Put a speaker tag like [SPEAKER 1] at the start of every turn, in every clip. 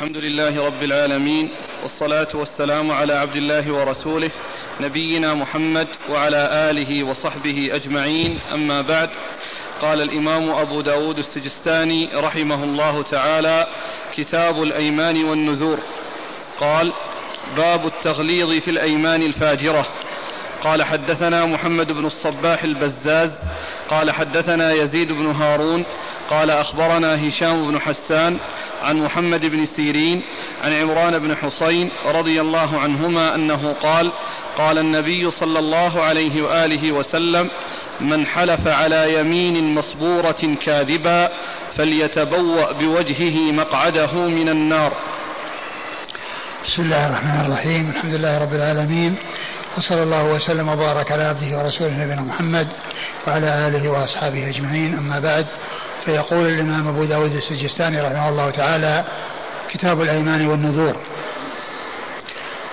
[SPEAKER 1] الحمد لله رب العالمين والصلاة والسلام على عبد الله ورسوله نبينا محمد وعلى آله وصحبه أجمعين أما بعد قال الإمام أبو داود السجستاني رحمه الله تعالى كتاب الأيمان والنذور. قال باب التغليظ في الأيمان الفاجرة. قال حدثنا محمد بن الصباح البزاز قال حدثنا يزيد بن هارون قال أخبرنا هشام بن حسان عن محمد بن سيرين عن عمران بن حصين رضي الله عنهما أنه قال قال النبي صلى الله عليه وآله وسلم من حلف على يمين مصبورة كاذبا فليتبوأ بوجهه مقعده من النار.
[SPEAKER 2] بسم الله الرحمن الرحيم. الحمد لله رب العالمين. وصلى الله وسلم وبارك على عبده ورسوله نبينا محمد وعلى آله وأصحابه أجمعين. أما بعد فيقول الإمام أبو داود السجستاني رحمه الله تعالى كتاب الأيمان والنذور.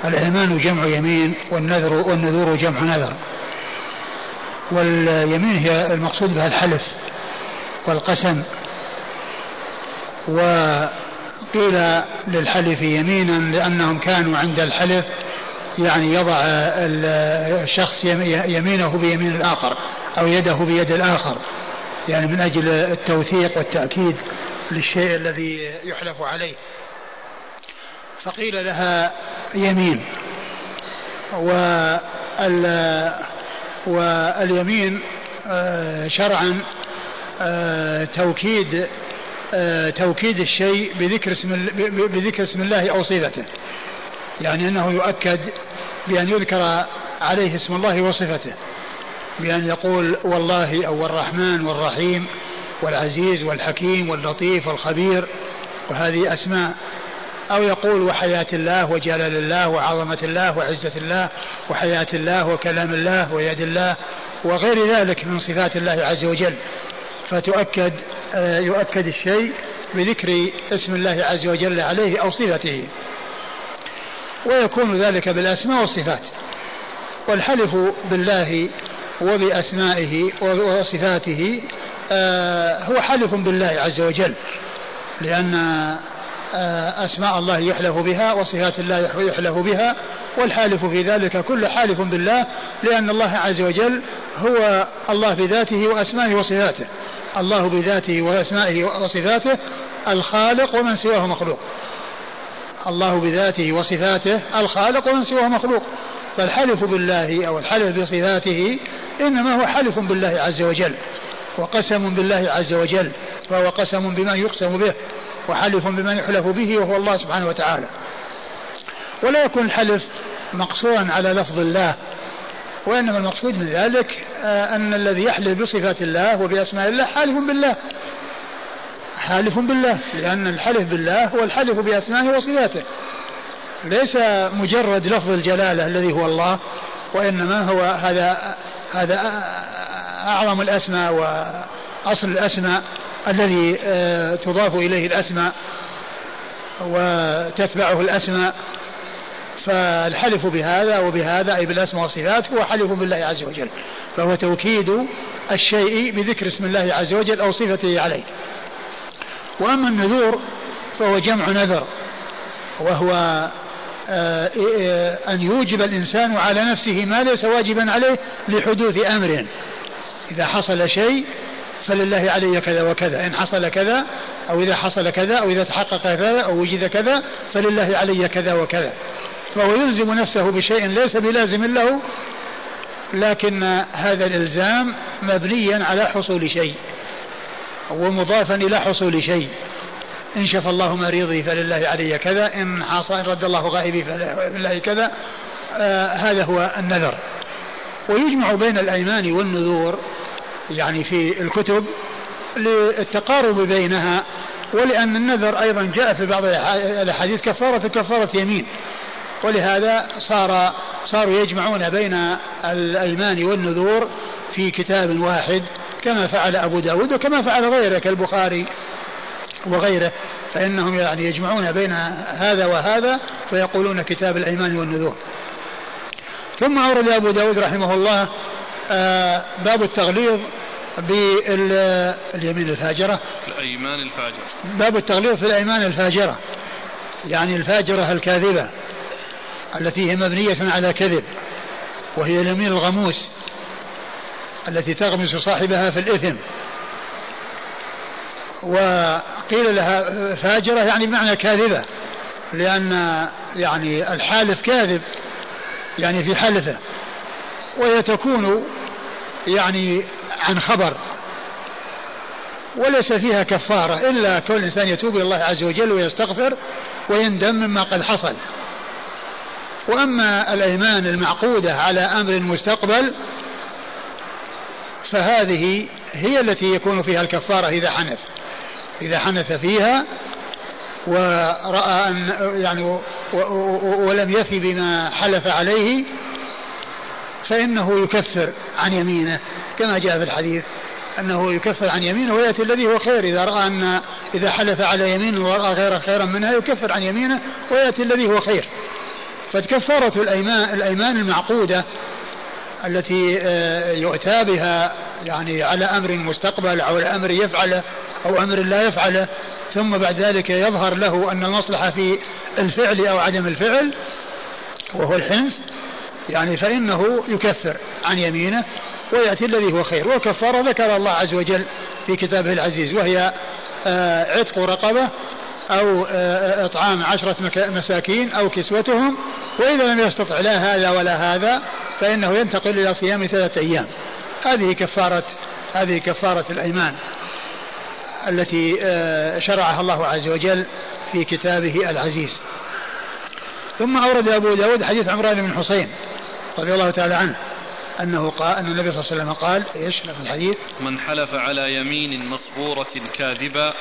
[SPEAKER 2] الأيمان جمع يمين والنذر والنذور جمع نذر. واليمين هي المقصود بها الحلف والقسم. وقيل للحلف يمينا لأنهم كانوا عند الحلف يعني يضع الشخص يمينه بيمين الآخر أو يده بيد الآخر يعني من أجل التوثيق والتأكيد للشيء الذي يحلف عليه. فقيل لها يمين واليمين آه، شرعا آه، توكيد آه، توكيد الشيء بذكر اسم بذكر اسم الله أو صفته. يعني أنه يؤكد بأن يذكر عليه اسم الله وصفته بأن يقول والله أو الرحمن والرحيم والعزيز والحكيم واللطيف والخبير وهذه أسماء. أو يقول وحياة الله وجلال الله وعظمة الله وعزة الله وحياة الله وكلام الله ويد الله وغير ذلك من صفات الله عز وجل. فتؤكد آه، يؤكد الشيء بذكر اسم الله عز وجل عليه أو صفته. ويكون ذلك بالأسماء والصفات. والحلف بالله وبأسمائه وصفاته آه، هو حلف بالله عز وجل لأن آه، أسماء الله يحلف بها وصفات الله يحلف بها والحالف في ذلك كل حالف بالله لأن الله عز وجل هو الله بذاته وأسمائه وصفاته. الله بذاته وأسمائه وصفاته الخالق ومن سواه مخلوق. الله بذاته وصفاته الخالق ومن سواه مخلوق. فالحلف بالله أو الحلف بصفاته إنما هو حلف بالله عز وجل وقسم بالله عز وجل فهو قسم بما يقسم به وحلف بما يحلف به وهو الله سبحانه وتعالى. ولا يكون الحلف مقصورا على لفظ الله وإنما المقصود من ذلك آه، أن الذي يحلف بصفات الله وبأسماء الله حالف بالله. حالف بالله. لأن الحلف بالله هو الحلف بأسمائه وصفاته. ليس مجرد لفظ الجلالة الذي هو الله وإنما هو هذا هذا أعظم الأسماء وأصل الأسماء الذي آه، تضاف إليه الأسماء وتتبعه الأسماء. فالحلف بهذا وبهذا أي بالأسماء والصفات هو حلف بالله عز وجل. فهو توكيد الشيء بذكر اسم الله عز وجل أو صفته عليه. وأما النذور فهو جمع نذر وهو آه، آه، أن يوجب الإنسان على نفسه ما ليس واجبا عليه لحدوث أمر. إذا حصل شيء فلله علي كذا وكذا إن حصل كذا أو إذا حصل كذا أو إذا تحقق كذا أو وجد كذا فلله علي كذا وكذا. فهو يلزم نفسه بشيء ليس بلازم له لكن هذا الإلزام مبنيا على حصول شيء. ومضافا إلى حصول شيء. إن شفى الله مريضي فلله علي كذا إن حصل رد الله غائبي فلله كذا آه هذا هو النذر. ويجمع بين الأيمان والنذور يعني في الكتب للتقارب بينها ولأن النذر أيضا جاء في بعض الأحاديث كفارة كفارة يمين. ولهذا صار صاروا يجمعون بين الأيمان والنذور في كتاب واحد. كما فعل أبو داود وكما فعل غيره كالبخاري وغيره فإنهم يعني يجمعون بين هذا وهذا فيقولون كتاب الأيمان والنذور. ثم أورد أبو داود رحمه الله آه، باب التغليظ باليمين الفاجرة.
[SPEAKER 1] الأيمان الفاجرة
[SPEAKER 2] باب التغليظ في الأيمان الفاجرة. يعني الفاجرة الكاذبة التي هي مبنية على كذب وهي اليمين الغموس. التي تغمس صاحبها في الإثم. وقيل لها فاجرة يعني بمعنى كاذبة لأن يعني الحالف كاذب يعني في حلفه وهي تكون يعني عن خبر. وليس فيها كفارة إلا كل إنسان يتوب إلى الله عز وجل ويستغفر ويندم مما قد حصل. وأما الأيمان المعقودة على أمر مستقبل فهذه هي التي يكون فيها الكفارة إذا حنث. إذا حنث فيها ورأى أن يعني ولم يفي بما حلف عليه فإنه يكفر عن يمينه كما جاء في الحديث أنه يكفر عن يمينه ويأتي الذي هو خير. إذا رأى أن إذا حلف على يمين ورأى غير خيرا منها يكفر عن يمينه ويأتي الذي هو خير. فكفارة الأيمان, الأيمان المعقودة التي آه، يؤتى بها يعني على أمر مستقبل على أمر يفعله أو أمر لا يفعله ثم بعد ذلك يظهر له أن المصلحة في الفعل أو عدم الفعل وهو الحنث يعني فإنه يكفر عن يمينه ويأتي الذي هو خير. والكفارة ذكر الله عز وجل في كتابه العزيز وهي آه، عتق رقبة أو آه، إطعام عشرة مساكين أو كسوتهم وإذا لم يستطع لا هذا ولا هذا فإنه ينتقل إلى صيام ثلاثة أيام. هذه كفارة هذه كفارة الأيمان التي آه، شرعها الله عز وجل في كتابه العزيز. ثم أورد أبو داود حديث عمران بن حسين رضي الله تعالى عنه أنه قال أن النبي صلى الله عليه وسلم قال إيش في الحديث؟
[SPEAKER 1] من حلف على يمين مصبورة كاذبة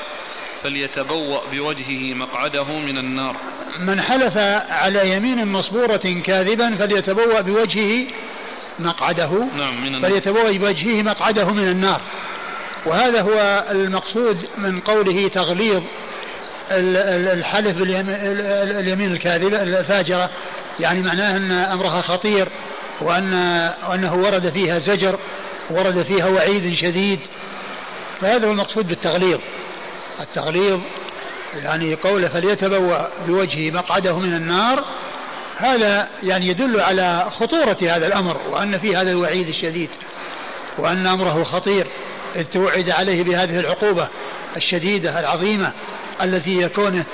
[SPEAKER 1] فليتبوأ بوجهه مقعده من النار.
[SPEAKER 2] من حلف على يمين مصبورة كاذبا فليتبوأ بوجهه مقعده.
[SPEAKER 1] نعم من النار.
[SPEAKER 2] فليتبوأ بوجهه مقعده من النار. وهذا هو المقصود من قوله تغليظ الحلف باليمين الكاذبة الفاجرة. يعني معناه أن أمرها خطير وأن وأنه ورد فيها زجر ورد فيها وعيد شديد. فهذا هو المقصود بالتغليظ. التغليظ يعني قوله فليتبوأ بوجهه مقعده من النار هذا يعني يدل على خطورة هذا الأمر وأن فيه هذا الوعيد الشديد وأن أمره خطير إذ توعد عليه بهذه العقوبة الشديدة العظيمة التي يكونه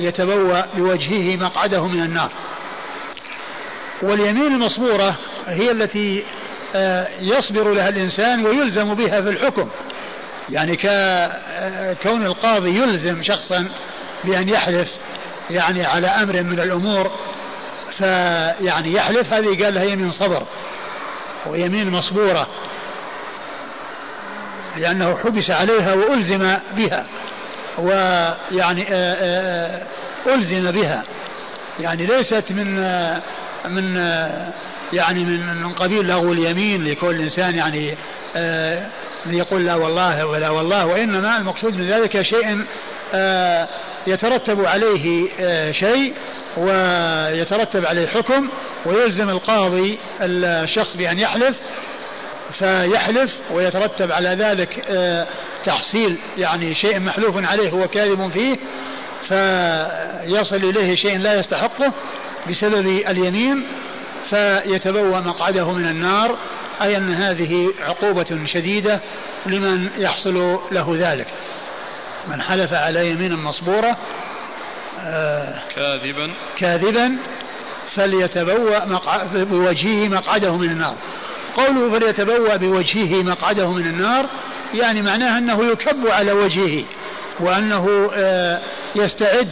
[SPEAKER 2] يتبوأ بوجهه مقعده من النار. واليمين المصبورة هي التي آه، يصبر لها الإنسان ويلزم بها في الحكم يعني كون القاضي يلزم شخصا بأن يحلف يعني على أمر من الأمور فيعني يحلف هذه قال لها يمين صبر ويمين مصبورة لأنه حبس عليها وألزم بها ويعني آه، آه، ألزم بها يعني ليست من من يعني من من قبيل لغو اليمين لكل إنسان يعني آه يقول لا والله ولا والله وإنما المقصود من ذلك شيء آه يترتب عليه آه شيء ويترتب عليه حكم ويلزم القاضي الشخص بأن يحلف فيحلف ويترتب على ذلك آه تحصيل يعني شيء محلوف عليه هو كاذب فيه فيصل إليه شيء لا يستحقه بسبب اليمين فيتبوأ مقعده من النار أي أن هذه عقوبة شديدة لمن يحصل له ذلك. من حلف على يمين مصبورة
[SPEAKER 1] آه كاذبا.
[SPEAKER 2] كاذبا فليتبوأ بوجهه مقعده من النار. قوله فليتبوأ بوجهه مقعده من النار يعني معناه أنه يكب على وجهه وأنه آه يستعد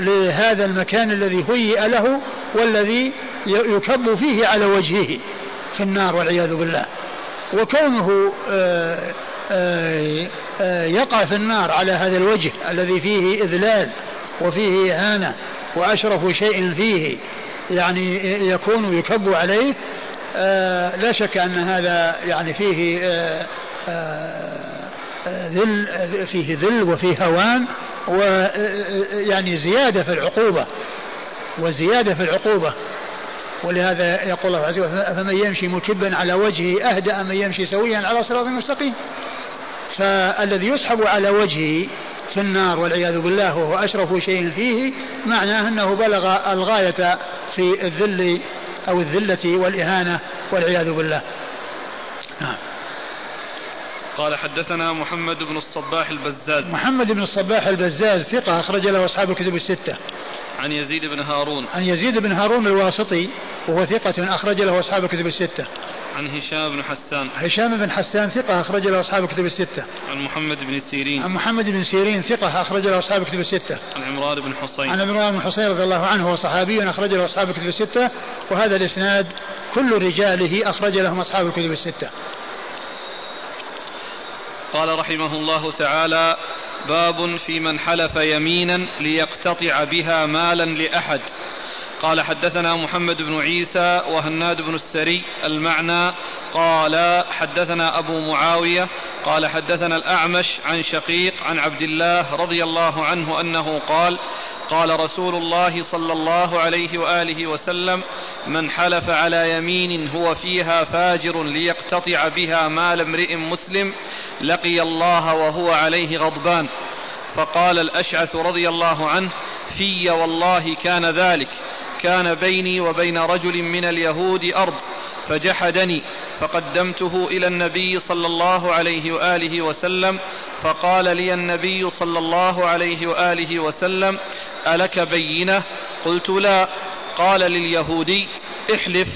[SPEAKER 2] لهذا المكان الذي هيئ له والذي يكب فيه على وجهه في النار والعياذ بالله. وكونه آه، آه، آه، يقع في النار على هذا الوجه الذي فيه إذلال وفيه إهانة وأشرف شيء فيه يعني يكون يكب عليه لا شك أن هذا يعني فيه ذل فيه ذل وفيه هوان ويعني زيادة في العقوبة. وزيادة في العقوبة. ولهذا يقول الله عز وجل فمن يمشي مكبا على وجهه أهدأ من يمشي سويا على صراط مستقيم. فالذي يسحب على وجهه في النار والعياذ بالله وهو أشرف شيء فيه معناه أنه بلغ الغاية في الذل أو الذلة والإهانة والعياذ بالله. نعم.
[SPEAKER 1] قال حدثنا محمد بن الصباح البزاز.
[SPEAKER 2] محمد بن الصباح البزاز ثقة أخرج له أصحاب الكتب الستة.
[SPEAKER 1] عن يزيد بن هارون.
[SPEAKER 2] عن يزيد بن هارون الواسطي وهو ثقة أخرج له أصحاب الكتب الستة.
[SPEAKER 1] عن هشام بن حسان.
[SPEAKER 2] هشام بن حسان ثقة أخرج له أصحاب الكتب الستة.
[SPEAKER 1] عن محمد بن سيرين.
[SPEAKER 2] عن محمد بن سيرين ثقة أخرج له أصحاب الكتب الستة.
[SPEAKER 1] عن عمران بن حصين.
[SPEAKER 2] عن عمران بن حصين رضي الله عنه هو صحابي أخرج له أصحاب الكتب الستة وهذا الإسناد كل رجاله أخرج لهم أصحاب الكتب الستة.
[SPEAKER 1] قال رحمه الله تعالى باب في من حلف يمينا ليقتطع بها مالا لأحد. قال حدثنا محمد بن عيسى وهناد بن السري المعنى قال حدثنا أبو معاوية قال حدثنا الأعمش عن شقيق عن عبد الله رضي الله عنه أنه قال قال رسول الله صلى الله عليه وآله وسلم من حلف على يمين هو فيها فاجر ليقتطع بها مال امرئ مسلم لقي الله وهو عليه غضبان. فقال الأشعث رضي الله عنه في والله كان ذلك. كان بيني وبين رجل من اليهود أرض فجحدني فقدمته إلى النبي صلى الله عليه وآله وسلم فقال لي النبي صلى الله عليه وآله وسلم ألك بينة؟ قلت لا. قال لليهودي احلف.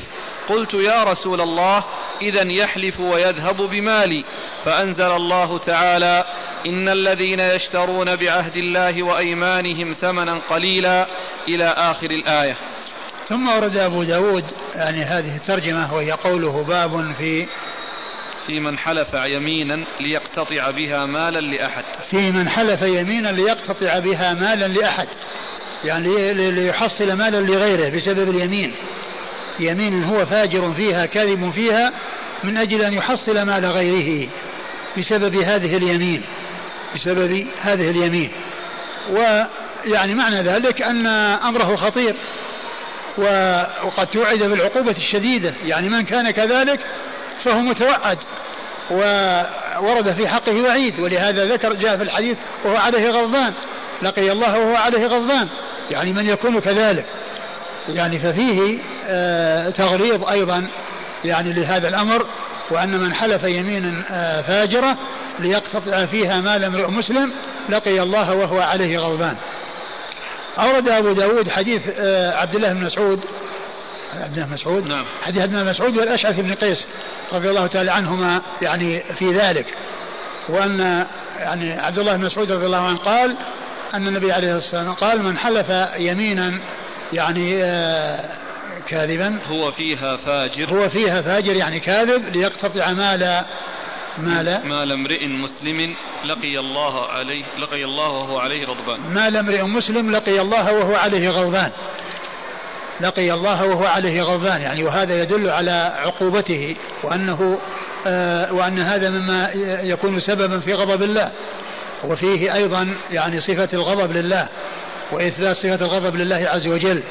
[SPEAKER 1] قلت يا رسول الله اذا يحلف ويذهب بمالي. فأنزل الله تعالى إن الذين يشترون بعهد الله وأيمانهم ثمنا قليلا إلى آخر الآية.
[SPEAKER 2] ثم ورد أبو داود يعني هذه الترجمة وهي قوله باب في
[SPEAKER 1] في من حلف يمينا ليقتطع بها مالا لأحد.
[SPEAKER 2] في من حلف يمينا ليقتطع بها مالا لأحد. يعني ليحصل مالا لغيره بسبب اليمين. يمين هو فاجر فيها كاذب فيها من أجل أن يحصل مال غيره بسبب هذه اليمين بسبب هذه اليمين. ويعني معنى ذلك أن أمره خطير وقد توعد بالعقوبة الشديدة. يعني من كان كذلك فهو متوعد وورد في حقه وعيد. ولهذا ذكر جاء في الحديث وهو عليه غضبان لقي الله وهو عليه غضبان. يعني من يكون كذلك؟ يعني ففيه آه تغليظ أيضا يعني لهذا الأمر وأن من حلف يمينا آه فاجرة ليقتطع فيها مال امرئ مسلم لقي الله وهو عليه غضبان. أورد أبو داود حديث آه، عبد الله بن مسعود عبد الله بن مسعود؟
[SPEAKER 1] نعم.
[SPEAKER 2] حديث عبد الله بن مسعود والأشعث بن قيس رضي الله تعالى عنهما يعني في ذلك. وأن يعني عبد الله بن مسعود رضي الله عنه قال أن النبي عليه الصلاة والسلام قال من حلف يمينا يعني آه كاذبا.
[SPEAKER 1] هو فيها فاجر.
[SPEAKER 2] هو فيها فاجر يعني كاذب ليقتطع مال مال
[SPEAKER 1] مال امرئ مسلم لقي الله عليه لقي الله وهو عليه غضبان.
[SPEAKER 2] مال امرئ مسلم لقي الله وهو عليه غضبان. لقي الله وهو عليه غضبان. يعني وهذا يدل على عقوبته وأنه آه وأن هذا مما يكون سببا في غضب الله. وفيه أيضا يعني صفة الغضب لله. وإثبات صفة الغضب لله عز وجل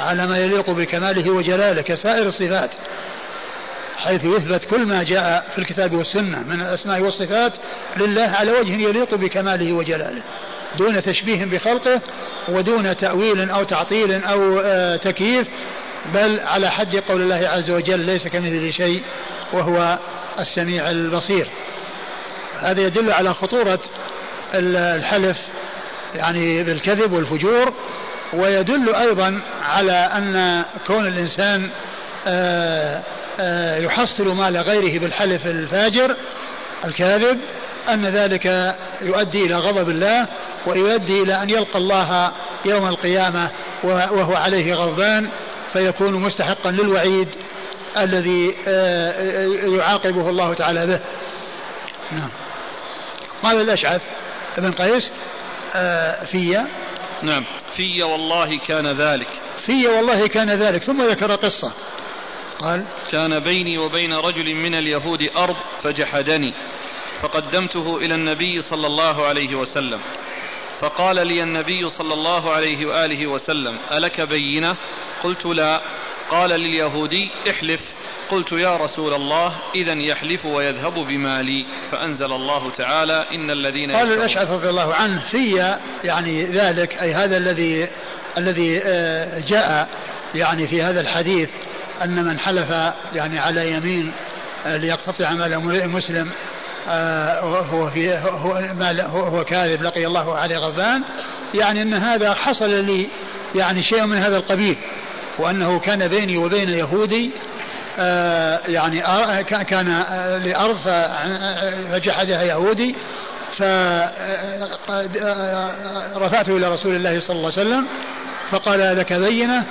[SPEAKER 2] على ما يليق بكماله وجلاله كسائر الصفات حيث يثبت كل ما جاء في الكتاب والسنة من الأسماء والصفات لله على وجه يليق بكماله وجلاله. دون تشبيه بخلقه ودون تأويل أو تعطيل أو آه، تكييف بل على حد قول الله عز وجل ليس كمثله شيء وهو السميع البصير. هذا يدل على خطورة الحلف يعني بالكذب والفجور ويدل أيضا على أن كون الإنسان آه آه، يحصل مال غيره بالحلف الفاجر الكاذب أن ذلك يؤدي إلى غضب الله ويؤدي إلى أن يلقى الله يوم القيامة وهو عليه غضبان فيكون مستحقا للوعيد الذي آه، يعاقبه الله تعالى به. نعم. قال الأشعث؟ ابن قيس؟ في
[SPEAKER 1] نعم. في والله كان ذلك.
[SPEAKER 2] في والله كان ذلك ثم ذكر قصة. قال
[SPEAKER 1] كان بيني وبين رجل من اليهود أرض فجحدني فقدمته إلى النبي صلى الله عليه وسلم. فقال لي النبي صلى الله عليه وآله وسلم ألك بينة؟ قلت لا. قال لليهودي احلف. فقلت يا رسول الله إذا يحلف ويذهب بمالي فأنزل الله تعالى إن الذين
[SPEAKER 2] قال الأشعث رضي الله عنه في يعني ذلك أي هذا الذي الذي آه، جاء يعني في هذا الحديث أن من حلف يعني على يمين آه، ليقتطع مال امرئ مسلم آه، هو في هو, هو, هو كاذب لقي الله عليه غضبان يعني أن هذا حصل لي يعني شيء من هذا القبيل وأنه كان بيني وبين يهودي يعني كان لأرض فجحدها يهودي فرفعته إلى رسول الله صلى الله عليه وسلم فقال لك بينة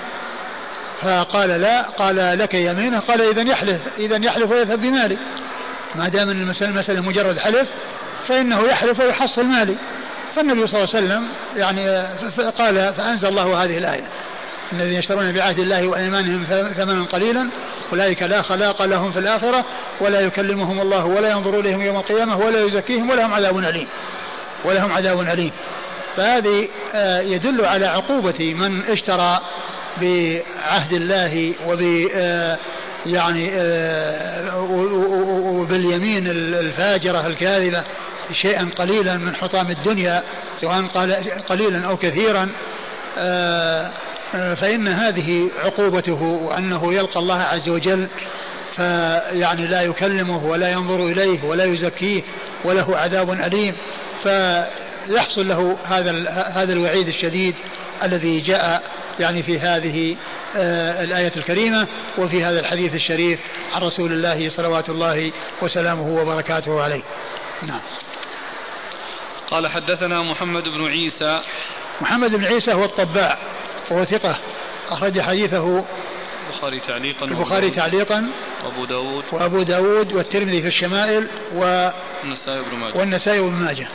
[SPEAKER 2] فقال لا قال لك يمينة قال اذا يحلف اذا يحلف ويذهب بمالي. ما دام المسألة, المسألة مجرد حلف فإنه يحلف ويحصل مالي. فالنبي صلى الله عليه وسلم يعني قال فأنزل الله هذه الآية. الذين يشترون بعهد الله وأيمانهم ثمنا قليلا أولئك لا خلاق لهم في الآخرة ولا يكلمهم الله ولا ينظر إليهم يوم القيامة ولا يزكيهم ولهم عذاب أليم. ولهم عذاب أليم. فهذه آه، يدل على عقوبة من اشترى بعهد الله وب آه، يعني آه، وباليمين الفاجرة الكاذبة شيئا قليلا من حطام الدنيا سواء قليلا أو كثيرا فإن هذه عقوبته وأنه يلقى الله عز وجل فيعني لا يكلمه ولا ينظر إليه ولا يزكيه وله عذاب أليم فيحصل له هذا هذا الوعيد الشديد الذي جاء يعني في هذه آه، الآية الكريمة وفي هذا الحديث الشريف عن رسول الله صلوات الله وسلامه وبركاته عليه. نعم.
[SPEAKER 1] قال حدثنا محمد بن عيسى.
[SPEAKER 2] محمد بن عيسى هو الطباع. وهو ثقة أخرج حديثه
[SPEAKER 1] البخاري تعليقا
[SPEAKER 2] البخاري تعليقا
[SPEAKER 1] وأبو داود.
[SPEAKER 2] وأبو داود والترمذي في الشمائل و
[SPEAKER 1] والنسائي بن ماجه.
[SPEAKER 2] والنسائي بن ماجه.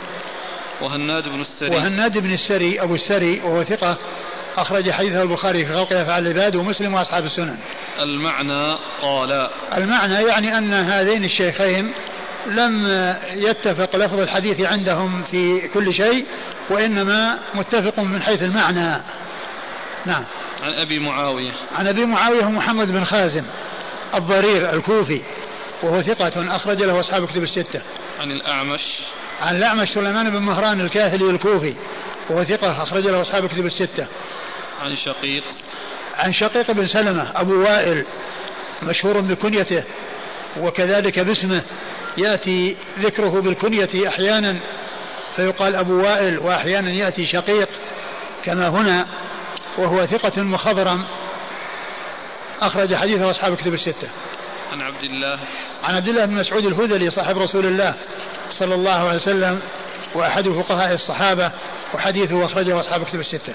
[SPEAKER 1] وهناد بن السري.
[SPEAKER 2] وهناد بن السري أبو السري وهو ثقة أخرج حديثه البخاري في خلق أفعال العباد ومسلم وأصحاب السنن.
[SPEAKER 1] المعنى قال.
[SPEAKER 2] المعنى يعني أن هذين الشيخين لم يتفق لفظ الحديث عندهم في كل شيء وإنما متفق من حيث المعنى. نعم.
[SPEAKER 1] عن أبي معاوية.
[SPEAKER 2] عن أبي معاوية محمد بن خازم الضرير الكوفي وهو ثقة أخرج له أصحاب كتب الستة.
[SPEAKER 1] عن الأعمش.
[SPEAKER 2] عن الأعمش سليمان بن مهران الكاهلي الكوفي وهو ثقة أخرج له أصحاب كتب الستة.
[SPEAKER 1] عن شقيق.
[SPEAKER 2] عن شقيق بن سلمة أبو وائل مشهور بكنيته وكذلك باسمه. يأتي ذكره بالكنية أحيانا فيقال أبو وائل وأحيانا يأتي شقيق كما هنا. وهو ثقة مخضرم. أخرج حديثه أصحاب كتب الستة.
[SPEAKER 1] عن عبد الله.
[SPEAKER 2] عن عبد الله بن مسعود الهذلي صاحب رسول الله صلى الله عليه وسلم وأحد فقهاء الصحابة وحديثه أخرجه أصحاب كتب الستة.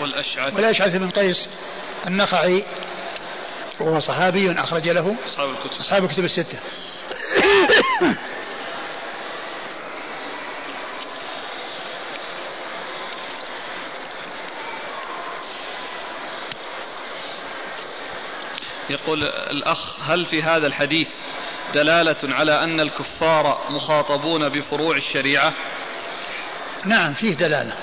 [SPEAKER 1] والأشعث.
[SPEAKER 2] والأشعث بن قيس النخعي وهو صحابي أخرج له
[SPEAKER 1] أصحاب الكتب.
[SPEAKER 2] أصحاب الكتب الستة.
[SPEAKER 1] يقول الأخ هل في هذا الحديث دلالة على أن الكفار مخاطبون بفروع الشريعة؟
[SPEAKER 2] نعم فيه دلالة.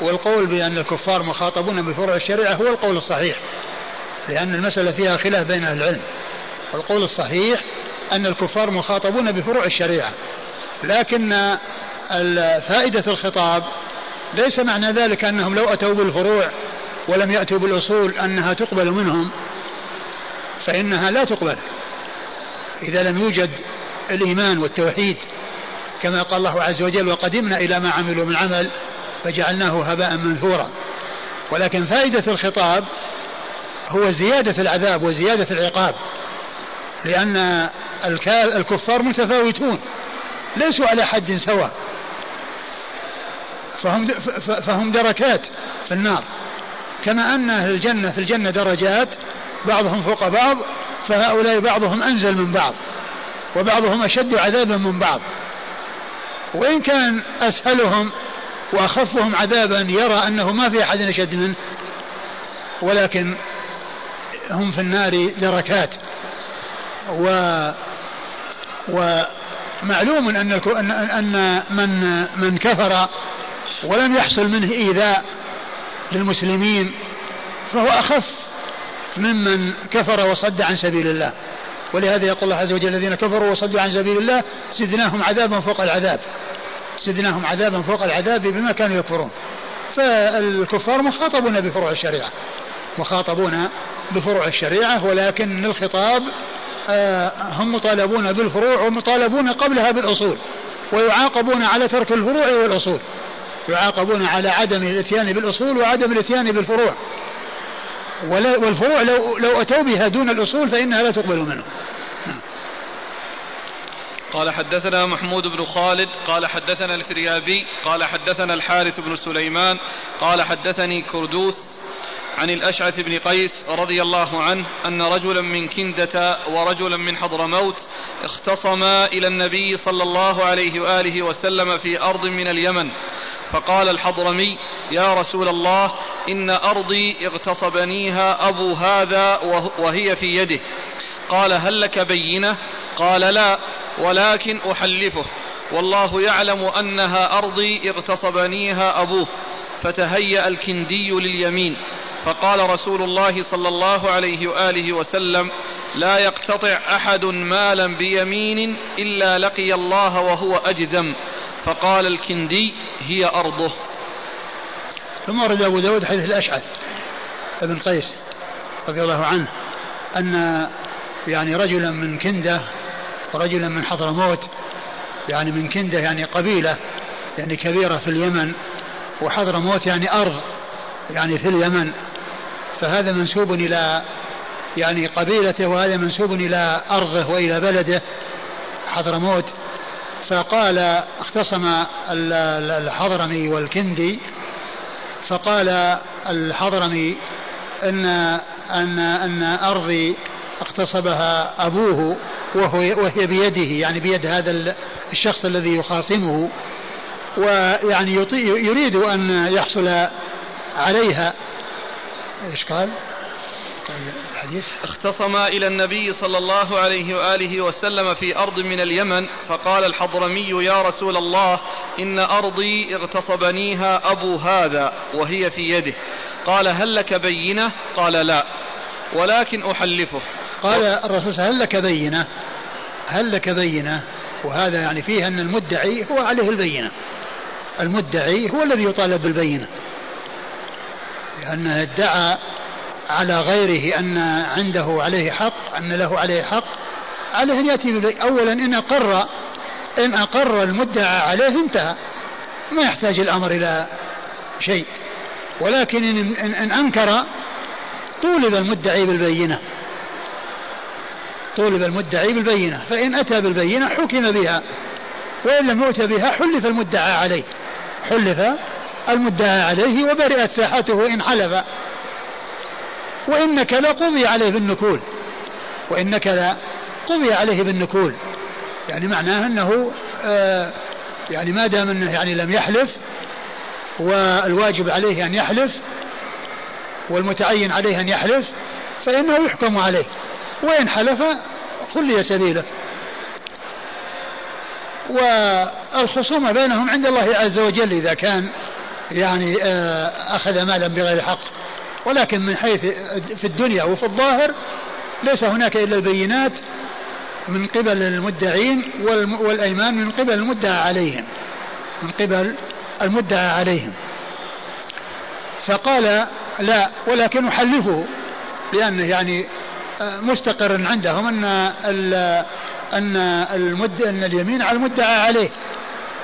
[SPEAKER 2] والقول بأن الكفار مخاطبون بفروع الشريعة هو القول الصحيح لأن المسألة فيها خلاف بين أهل العلم. والقول الصحيح أن الكفار مخاطبون بفروع الشريعة لكن فائدة الخطاب ليس معنى ذلك أنهم لو أتوا بالفروع ولم يأتوا بالأصول أنها تقبل منهم. فإنها لا تقبل. إذا لم يوجد الإيمان والتوحيد كما قال الله عز وجل وقدمنا إلى ما عملوا من عمل فجعلناه هباء منثورا. ولكن فائدة الخطاب هو زيادة العذاب وزيادة العقاب لأن الكفار متفاوتون ليسوا على حد سواء. فهم فهم دركات في النار. كما أن أهل الجنة في الجنة درجات بعضهم فوق بعض فهؤلاء بعضهم أنزل من بعض وبعضهم أشد عذابا من بعض. وإن كان أسهلهم وأخفهم عذابا يرى أنه ما في أحد أشد منه ولكن هم في النار دركات. و ومعلوم أن أن من من كفر ولم يحصل منه إيذاء للمسلمين فهو أخف. ممن كفر وصد عن سبيل الله. ولهذا يقول الله عز وجل الذين كفروا وصدوا عن سبيل الله زدناهم عذابا فوق العذاب. زدناهم عذابا فوق العذاب بما كانوا يكفرون. فالكفار مخاطبون بفروع الشريعة. مخاطبون بفروع الشريعة ولكن الخطاب آه، هم مطالبون بالفروع ومطالبون قبلها بالأصول. ويعاقبون على ترك الفروع والأصول. يعاقبون على عدم الإتيان بالأصول وعدم الإتيان بالفروع. والفروع لو, لو أتوا بها دون الأصول فإنها لا تقبل منهم نعم.
[SPEAKER 1] قال حدثنا محمود بن خالد قال حدثنا الفريابي قال حدثنا الحارث بن سليمان قال حدثني كردوس عن الأشعث بن قيس رضي الله عنه أن رجلا من كندة ورجلا من حضرموت اختصما إلى النبي صلى الله عليه وآله وسلم في أرض من اليمن فقال الحضرمي يا رسول الله إن أرضي اغتصبنيها أبو هذا وهي في يده. قال هل لك بينة؟ قال لا ولكن أحلفه. والله يعلم أنها أرضي اغتصبنيها أبوه. فتهيأ الكندي لليمين. فقال رسول الله صلى الله عليه وآله وسلم لا يقتطع أحد مالا بيمين إلا لقي الله وهو أجدم. فقال الكندي هي أرضه.
[SPEAKER 2] ثم ورد أبو داود حديث الأشعث ابن قيس رضي الله عنه أن يعني رجلا من كندة ورجلا من حضرموت يعني من كندة يعني قبيلة يعني كبيرة في اليمن وحضرموت يعني أرض يعني في اليمن فهذا منسوب إلى يعني قبيلته وهذا منسوب إلى أرضه وإلى بلده حضرموت. فقال اختصم الحضرمي والكندي فقال الحضرمي ان ان أن أرضي اغتصبها أبوه وهو وهي بيده يعني بيد هذا الشخص الذي يخاصمه ويعني يريد أن يحصل عليها إيش قال؟
[SPEAKER 1] الحديث؟ اختصم إلى النبي صلى الله عليه وآله وسلم في أرض من اليمن فقال الحضرمي يا رسول الله إن أرضي اغتصبنيها أبو هذا وهي في يده. قال هل لك بينة؟ قال لا ولكن أحلفه.
[SPEAKER 2] قال الرسول هل لك بينة؟ هل لك بينة؟ وهذا يعني فيه أن المدعي هو عليه البينة. المدعي هو الذي يطالب بالبينة لأنه ادعى على غيره أن عنده عليه حق أن له عليه حق عليه أن يأتي أولا إن أقر إن أقر المدعى عليه انتهى. ما يحتاج الأمر إلى شيء. ولكن إن, إن, إن أنكر طولب المدعي بالبينة. طولب المدعي بالبينة. فإن أتى بالبينة حكم بها. وإن لم يؤت بها حلف المدعى عليه. حلف المدعى عليه وبرئت ساحته إن حلف. وإنك لقضي عليه بالنكول. وإنك لا قضي عليه بالنكول. يعني معناه أنه آه يعني ما دام أنه يعني لم يحلف والواجب عليه أن يحلف والمتعين عليه أن يحلف فإنه يحكم عليه. وإن حلف خلي سبيله. والخصومة بينهم عند الله عز وجل إذا كان يعني آه، أخذ مالا بغير حق. ولكن من حيث في الدنيا وفي الظاهر ليس هناك إلا البينات من قبل المدعين والأيمان من قبل المدعى عليهم من قبل المدعى عليهم. فقال لا ولكن أحلفه لأنه يعني آه، مستقر عندهم أن أن المد أن اليمين على المدعى عليه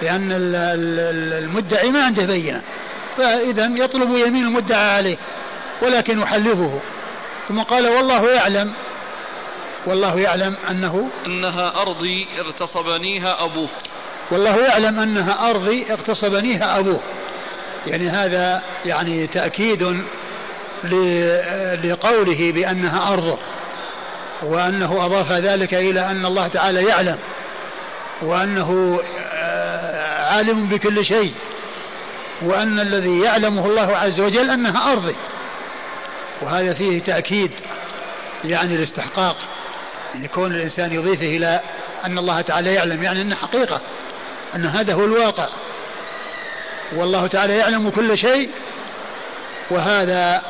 [SPEAKER 2] لأن المدعي ما عنده بينة. فإذا يطلب يمين المدعى عليه. ولكن يحلفه. ثم قال والله يعلم والله يعلم أنه
[SPEAKER 1] أنها أرضي اغتصبنيها أبوه.
[SPEAKER 2] والله يعلم أنها أرضي اغتصبنيها أبوه. يعني هذا يعني تأكيد لقوله بأنها أرضه وأنه أضاف ذلك إلى أن الله تعالى يعلم وأنه عالم بكل شيء وأن الذي يعلمه الله عز وجل أنها أرضي. وهذا فيه تأكيد يعني الاستحقاق يعني كون الإنسان يضيفه إلى أن الله تعالى يعلم يعني أنه حقيقة أن هذا هو الواقع. والله تعالى يعلم كل شيء وهذا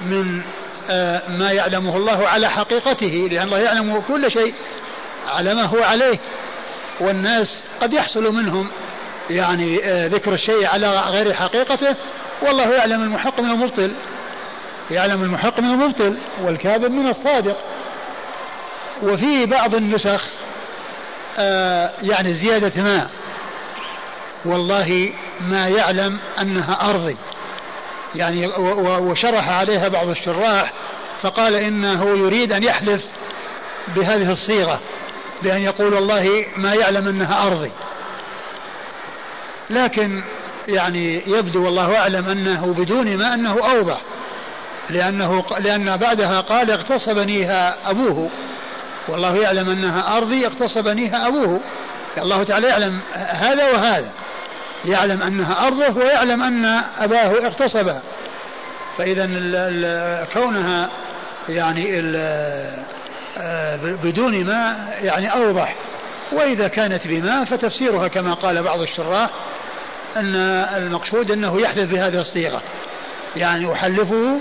[SPEAKER 2] من آه، ما يعلمه الله على حقيقته لأن الله يعلم كل شيء على ما هو عليه. والناس قد يحصل منهم يعني آه، ذكر الشيء على غير حقيقته والله يعلم المحق من المبطل. يعلم المحق من المبطل والكاذب من الصادق. وفي بعض النسخ آه، يعني زيادة ما والله ما يعلم أنها أرضي. يعني وشرح عليها بعض الشراح فقال إنه يريد أن يحلف بهذه الصيغة بأن يقول والله ما يعلم أنها أرضي. لكن يعني يبدو والله أعلم أنه بدون ما أنه أوضح. لأنه لأن بعدها قال اغتصبنيها أبوه. والله يعلم أنها أرضي اغتصبنيها أبوه. الله تعالى يعلم هذا وهذا. يعلم أنها أرضه ويعلم أن أباه اغتصبها. فإذا كونها يعني آه، بدون ما يعني أوضح. وإذا كانت بما فتفسيرها كما قال بعض الشراح أن المقصود أنه يحلف بهذه الصيغة. يعني أحلفه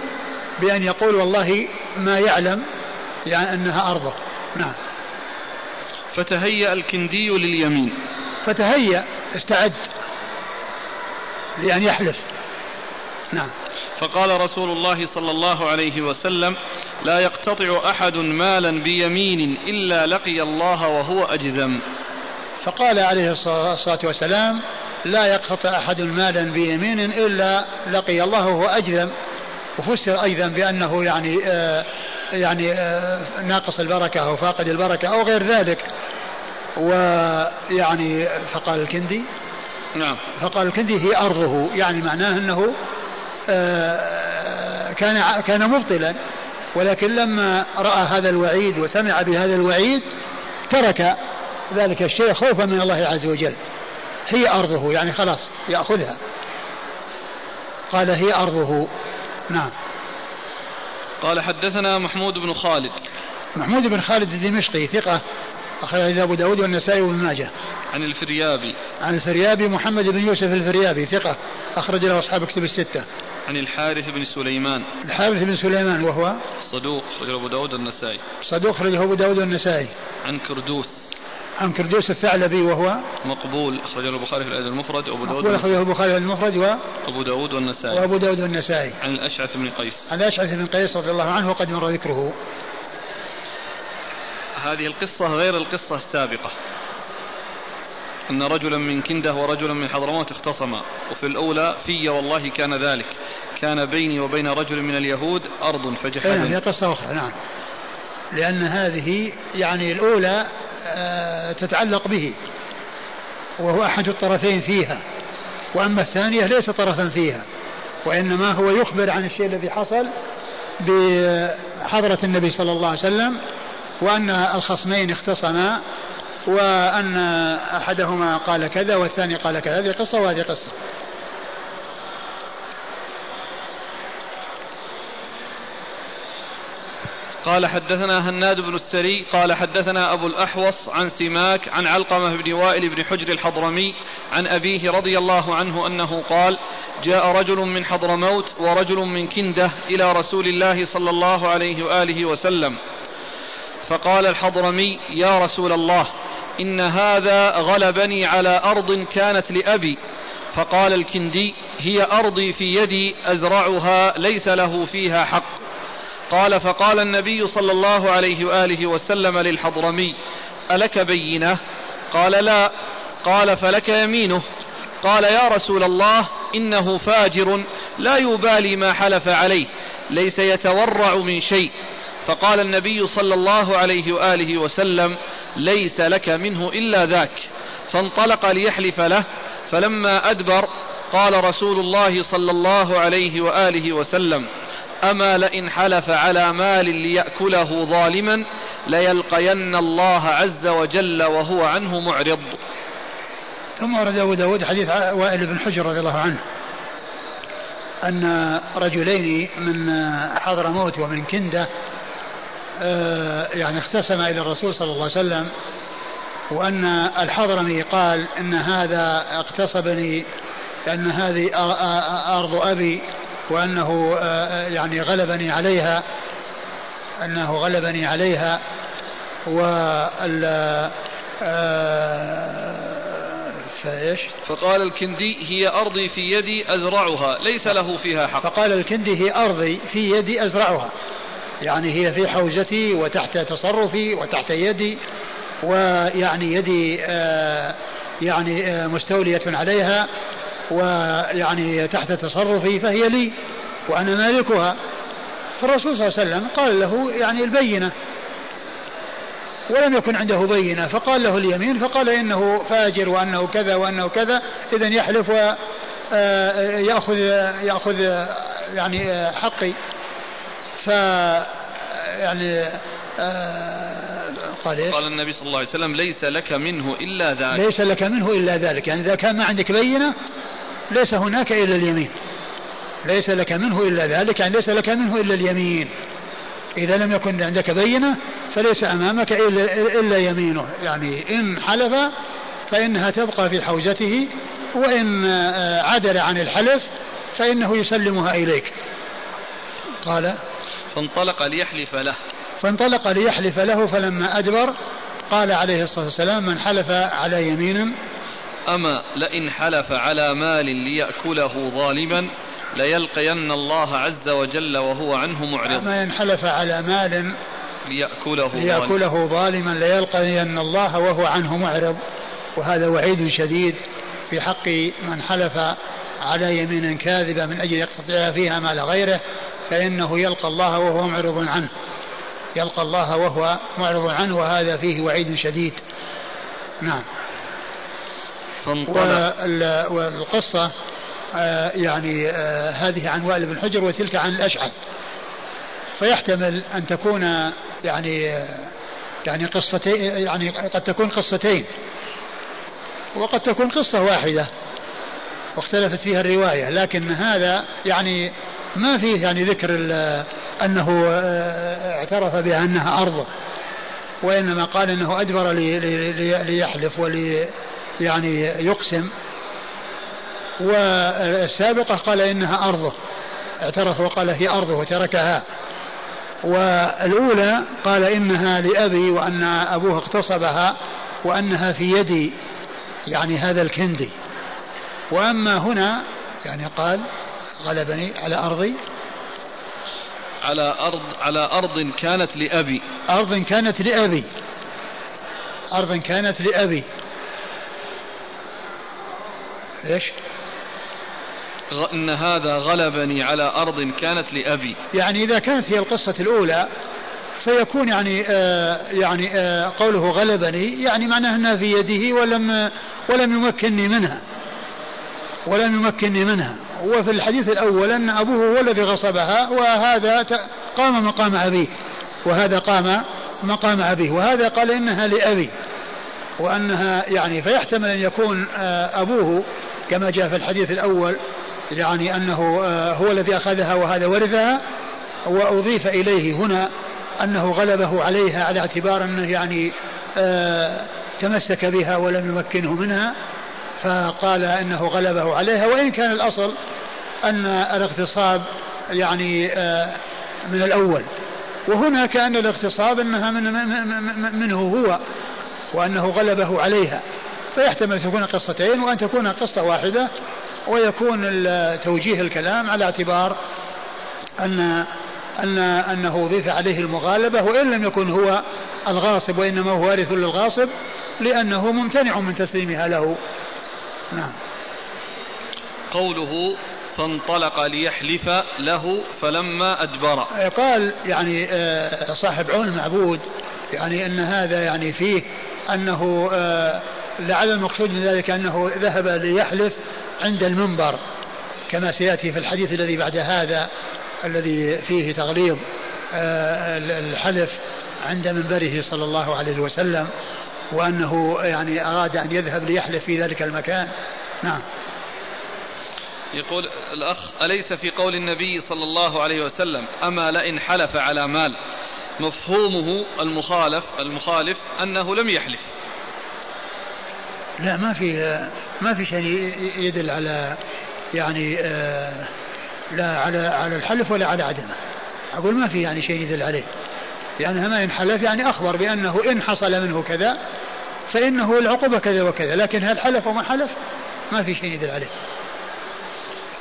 [SPEAKER 2] بأن يقول والله ما يعلم يعني أنها أرضه نعم.
[SPEAKER 1] فتهيأ الكندي لليمين.
[SPEAKER 2] فتهيأ استعد. لأن يحلف. نعم.
[SPEAKER 1] فقال رسول الله صلى الله عليه وسلم لا يقتطع أحد مالا بيمين إلا لقي الله وهو أجذم
[SPEAKER 2] فقال عليه الصلاة والسلام لا يقتطع أحد مالا بيمين إلا لقي الله وهو أجذم وفسر أيضا بأنه يعني آه يعني آه ناقص البركة أو فاقد البركة أو غير ذلك. ويعني فقال الكندي
[SPEAKER 1] نعم.
[SPEAKER 2] فقال الكندي هي أرضه. يعني معناه أنه آه كان كان مبطلا. ولكن لما رأى هذا الوعيد وسمع بهذا الوعيد ترك ذلك الشيء خوفا من الله عز وجل. هي أرضه. يعني خلاص يأخذها. قال هي أرضه. نعم.
[SPEAKER 1] قال حدثنا محمود بن خالد.
[SPEAKER 2] محمود بن خالد الدمشقي ثقة أخرج أبو داود والنسائي وابن ماجه.
[SPEAKER 1] عن الفريابي.
[SPEAKER 2] عن الفريابي محمد بن يوسف الفريابي ثقة أخرج له أصحاب كتب الستة.
[SPEAKER 1] عن الحارث بن سليمان.
[SPEAKER 2] الحارث بن سليمان وهو؟
[SPEAKER 1] صدوق أخرجه أبو داود والنسائي.
[SPEAKER 2] صدوق أخرجه أبو داود والنسائي.
[SPEAKER 1] عن كردوس.
[SPEAKER 2] عن كردوس الثعلبي وهو
[SPEAKER 1] مقبول أخرجه البخاري في الأدب المفرد وأبو داود
[SPEAKER 2] أخرجه البخاري في المفرد و
[SPEAKER 1] أبو داود والنسائي.
[SPEAKER 2] وأبو داود والنسائي.
[SPEAKER 1] عن الأشعث بن قيس.
[SPEAKER 2] عن الأشعث بن قيس رضي الله عنه وقد مر ذكره.
[SPEAKER 1] هذه القصة غير القصة السابقة. أن رجلا من كندة ورجلا من حضرموت اختصما. وفي الأولى في والله كان ذلك. كان بيني وبين رجل من اليهود أرض فجحدني
[SPEAKER 2] نعم هي قصة أخرى نعم. لأن هذه يعني الأولى تتعلق به وهو أحد الطرفين فيها. وأما الثانية ليس طرفا فيها وإنما هو يخبر عن الشيء الذي حصل بحضرة النبي صلى الله عليه وسلم وأن الخصمين اختصما وأن أحدهما قال كذا والثاني قال كذا هذه قصة وهذه قصة.
[SPEAKER 1] قال حدثنا هناد بن السري قال حدثنا أبو الأحوص عن سماك عن علقمة بن وائل بن حجر الحضرمي عن أبيه رضي الله عنه أنه قال جاء رجل من حضرموت ورجل من كندة إلى رسول الله صلى الله عليه وآله وسلم. فقال الحضرمي يا رسول الله إن هذا غلبني على أرض كانت لأبي. فقال الكندي هي أرضي في يدي أزرعها ليس له فيها حق. قال فقال النبي صلى الله عليه وآله وسلم للحضرمي ألك بينة؟ قال لا. قال فلك يمينه؟ قال يا رسول الله إنه فاجر لا يبالي ما حلف عليه ليس يتورع من شيء. فقال النبي صلى الله عليه وآله وسلم ليس لك منه إلا ذاك. فانطلق ليحلف له فلما أدبر قال رسول الله صلى الله عليه وآله وسلم أما لئن حلف على مال ليأكله ظالما ليلقين الله عز وجل وهو عنه معرض.
[SPEAKER 2] ثم ورد أبو داود حديث وائل بن حجر رضي الله عنه أن رجلين من حضرموت ومن كندة آه، يعني اختصما إلى الرسول صلى الله عليه وسلم وأن الحضرمي قال إن هذا اغتصبني أن هذه أرض أبي وأنه آه، يعني غلبني عليها أنه غلبني عليها وال آه، فايش؟
[SPEAKER 1] فقال الكندي هي أرضي في يدي أزرعها ليس له فيها حق.
[SPEAKER 2] فقال الكندي هي أرضي في يدي أزرعها. يعني هي في حوزتي وتحت تصرفي وتحت يدي ويعني يدي آه يعني آه مستولية عليها. ويعني تحت تصرفي فهي لي وأنا مالكها. فالرسول صلى الله عليه وسلم قال له يعني البينة. ولم يكن عنده بينة فقال له اليمين فقال إنه فاجر وأنه كذا وأنه كذا إذا يحلف ويأخذ آه، يأخذ يعني آه، حقي. ف يعني
[SPEAKER 1] قال إيه؟ قال النبي صلى الله عليه وسلم ليس لك منه إلا ذلك.
[SPEAKER 2] ليس لك منه إلا ذلك. يعني إذا كان ما عندك بينة ليس هناك إلا اليمين. ليس لك منه إلا ذلك يعني ليس لك منه إلا اليمين. إذا لم يكن عندك بينة فليس أمامك إلا, إلا يمينه. يعني إن حلف فإنها تبقى في حوزته وإن آه، عدل عن الحلف فإنه يسلمها إليك. قال
[SPEAKER 1] فانطلق ليحلف له.
[SPEAKER 2] فانطلق ليحلف له فلما أدبر قال عليه الصلاة والسلام من حلف على يمين
[SPEAKER 1] أما لئن حلف على مال ليأكله ظالما ليلقين الله عز وجل وهو عنه معرض.
[SPEAKER 2] أما إن حلف على مال
[SPEAKER 1] ليأكله,
[SPEAKER 2] ليأكله ظالما ليلقين الله وهو عنه معرض. وهذا وعيد شديد في حق من حلف على يمين كاذبة من أجل يقتطع فيها مال غيره فإنه يلقى الله وهو معرض عنه. يلقى الله وهو معرض عنه وهذا فيه وعيد شديد. نعم. والقصة آه يعني آه هذه عن وائل بن حجر وتلك عن الأشعث. فيحتمل أن تكون يعني يعني قصتين يعني قد تكون قصتين. وقد تكون قصة واحدة واختلفت فيها الرواية لكن هذا يعني ما فيه يعني ذكر أنه آه، اعترف بأنها أرضه وإنما قال أنه أدبر لي لي ليحلف ولي يعني يقسم. والسابقة قال إنها أرضه اعترف وقال هي أرضه وتركها. والأولى قال إنها لأبي وأن أبوه اغتصبها وأنها في يدي يعني هذا الكندي. وأما هنا يعني قال غلبني على أرضي؟
[SPEAKER 1] على أرض على أرض كانت لأبي.
[SPEAKER 2] أرض كانت لأبي. أرض كانت لأبي. إيش؟
[SPEAKER 1] إن هذا غلبني على أرض كانت لأبي.
[SPEAKER 2] يعني إذا كانت هي القصة الأولى فيكون يعني آه يعني آه قوله غلبني يعني معناه إنها في يده ولم ولم يمكنني منها. ولم يمكنني منها. وفي الحديث الأول أن أبوه هو الذي غصبها وهذا قام مقام أبيه وهذا قام مقام أبيه وهذا قال إنها لأبي وأنها يعني فيحتمل أن يكون آه، أبوه كما جاء في الحديث الأول يعني أنه آه، هو الذي أخذها وهذا ورثها وأضيف إليه هنا أنه غلبه عليها على اعتبار أنه يعني آه، تمسك بها ولم يمكنه منها. فقال إنه غلبه عليها وإن كان الأصل أن الاغتصاب يعني آه، من الأول. وهنا كأن الاغتصاب إنها من منه هو وأنه غلبه عليها. فيحتمل تكون قصتين وأن تكون قصة واحدة ويكون توجيه الكلام على اعتبار أن أن أنه اضيف عليه المغالبة وإن لم يكن هو الغاصب وإنما هو وارث للغاصب لأنه ممتنع من تسليمها له. نعم.
[SPEAKER 1] قوله فانطلق ليحلف له فلما أدبر.
[SPEAKER 2] قال يعني آه، صاحب عون المعبود يعني أن هذا يعني فيه أنه آه، لعل المقصود من ذلك أنه ذهب ليحلف عند المنبر كما سيأتي في الحديث الذي بعد هذا الذي فيه تغليظ آه، الحلف عند منبره صلى الله عليه وسلم. وأنه يعني أراد أن يذهب ليحلف في ذلك المكان. نعم.
[SPEAKER 1] يقول الأخ أليس في قول النبي صلى الله عليه وسلم أما لئن حلف على مال؟ مفهومه المخالف المخالف أنه لم يحلف.
[SPEAKER 2] لا ما في ما في شيء يدل على يعني آه، لا على على الحلف ولا على عدمه. أقول ما في يعني شيء يدل عليه. يعني ما إن حلف يعني أخبر بأنه إن حصل منه كذا فإنه العقوبة كذا وكذا لكن هل حلف وما حلف؟ ما في شيء يدل عليه.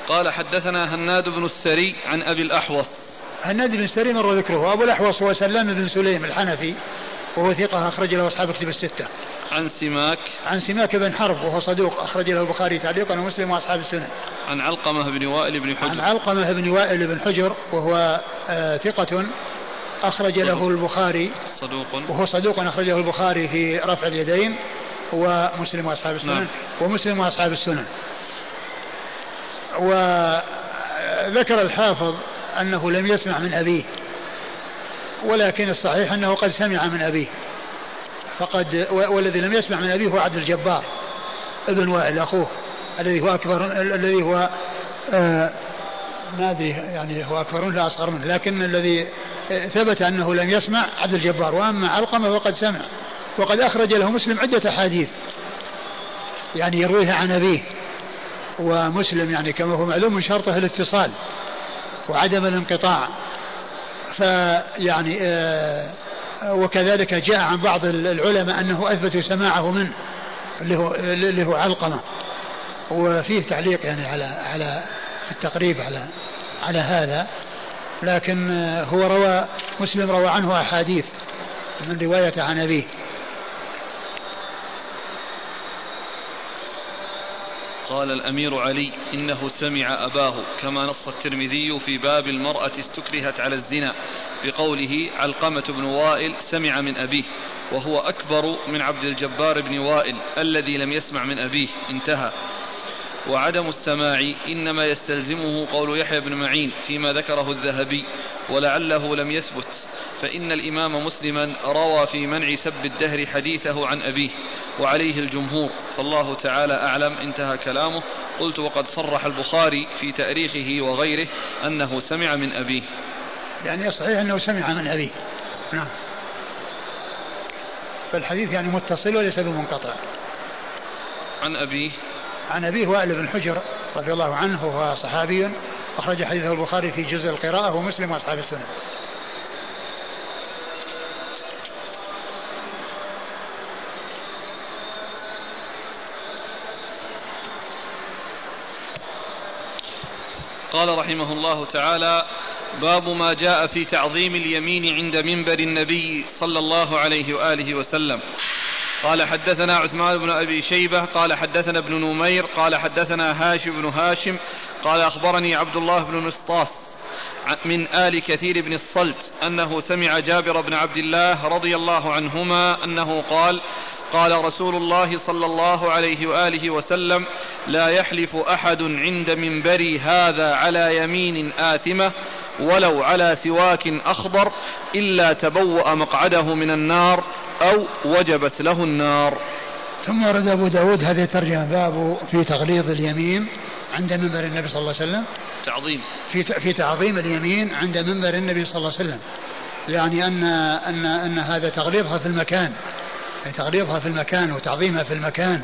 [SPEAKER 1] قال حدثنا هناد بن السري عن أبي الأحوص.
[SPEAKER 2] هناد بن السري مر ذكره أبو الأحوص هو سلام بن سليم الحنفي وهو ثقة أخرج له أصحاب كتب الستة.
[SPEAKER 1] عن سماك.
[SPEAKER 2] عن سماك بن حرب وهو صدوق أخرج له البخاري تعليقا ومسلم وأصحاب السنن.
[SPEAKER 1] عن علقمة بن وائل بن حجر.
[SPEAKER 2] عن علقمة بن وائل بن حجر وهو آه ثقة أخرج له البخاري
[SPEAKER 1] صدوق.
[SPEAKER 2] وهو صدوق أخرجه البخاري في رفع اليدين ومسلم وأصحاب السنن. نعم. ومسلم وأصحاب السنن. وذكر الحافظ أنه لم يسمع من أبيه ولكن الصحيح أنه قد سمع من أبيه. فقد والذي لم يسمع من أبيه هو عبد الجبار ابن وائل أخوه الذي هو أكبر الذي هو آه ما أدري يعني هو أكبر لا أصغر منه لكن الذي ثبت أنه لم يسمع عبد الجبار وأما علقمة فقد سمع وقد أخرج له مسلم عدة أحاديث يعني يرويها عن أبيه ومسلم يعني كما هو معلوم من شرطه الاتصال وعدم الانقطاع فيعني آه وكذلك جاء عن بعض العلماء أنه اثبتوا سماعه منه اللي هو اللي هو علقمة وفيه تعليق يعني على على في التقريب على على هذا لكن هو روى مسلم روى عنه أحاديث من رواية عن أبيه.
[SPEAKER 1] قال الأمير علي إنه سمع أباه كما نص الترمذي في باب المرأة استكرهت على الزنا بقوله علقمة بن وائل سمع من أبيه وهو أكبر من عبد الجبار بن وائل الذي لم يسمع من أبيه انتهى. وعدم السماع إنما يستلزمه قول يحيى بن معين فيما ذكره الذهبي ولعله لم يثبت فإن الإمام مسلما روى في منع سب الدهر حديثه عن أبيه وعليه الجمهور فالله تعالى أعلم انتهى كلامه. قلت وقد صرح البخاري في تاريخه وغيره أنه سمع من أبيه.
[SPEAKER 2] يعني صحيح أنه سمع من أبيه. نعم. فالحديث يعني متصل وليس بمنقطع.
[SPEAKER 1] عن أبيه
[SPEAKER 2] عن أبيه وائل بن حجر رضي الله عنه وهو صحابي أخرج حديثه البخاري في جزء القراءة ومسلم وأصحاب السنة.
[SPEAKER 1] قال رحمه الله تعالى باب ما جاء في تعظيم اليمين عند منبر النبي صلى الله عليه وآله وسلم. قال حدثنا عثمان بن أبي شيبة قال حدثنا ابن نمير قال حدثنا هاشم بن هاشم قال أخبرني عبد الله بن نسطاس من آل كثير بن الصلت أنه سمع جابر بن عبد الله رضي الله عنهما أنه قال قال رسول الله صلى الله عليه وآله وسلم لا يحلف أحد عند منبري هذا على يمين آثمة ولو على سواك أخضر إلا تبوأ مقعده من النار أو وجبت له النار.
[SPEAKER 2] ثم ورد أبو داود هذه الترجمة باب في تغليظ اليمين. عند منبر النبي صلى الله عليه وسلم؟
[SPEAKER 1] تعظيم.
[SPEAKER 2] في في تعظيم اليمين عند منبر النبي صلى الله عليه وسلم. يعني أن أن أن هذا تغليظها في المكان. تغليظها في المكان وتعظيمها في المكان.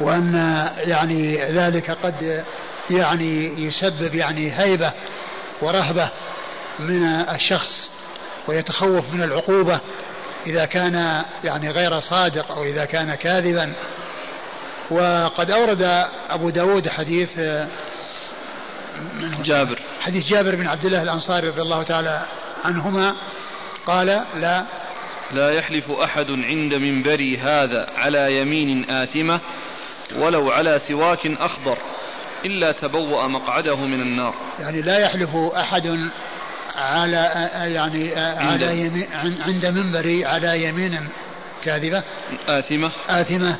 [SPEAKER 2] وأن يعني ذلك قد يعني يسبب يعني هيبة ورهبة من الشخص ويتخوف من العقوبة إذا كان يعني غير صادق أو إذا كان كاذبا. وقد أورد أبو داود حديث
[SPEAKER 1] جابر.
[SPEAKER 2] حديث جابر بن عبد الله الأنصاري رضي الله تعالى عنهما قال لا.
[SPEAKER 1] لا يحلف أحد عند منبري هذا على يمين آثمة ولو على سواك أخضر إلا تبوأ مقعده من النار.
[SPEAKER 2] يعني لا يحلف أحد على يعني على يمين عند منبري على يمين كاذبة؟
[SPEAKER 1] آثمة.
[SPEAKER 2] آثمة.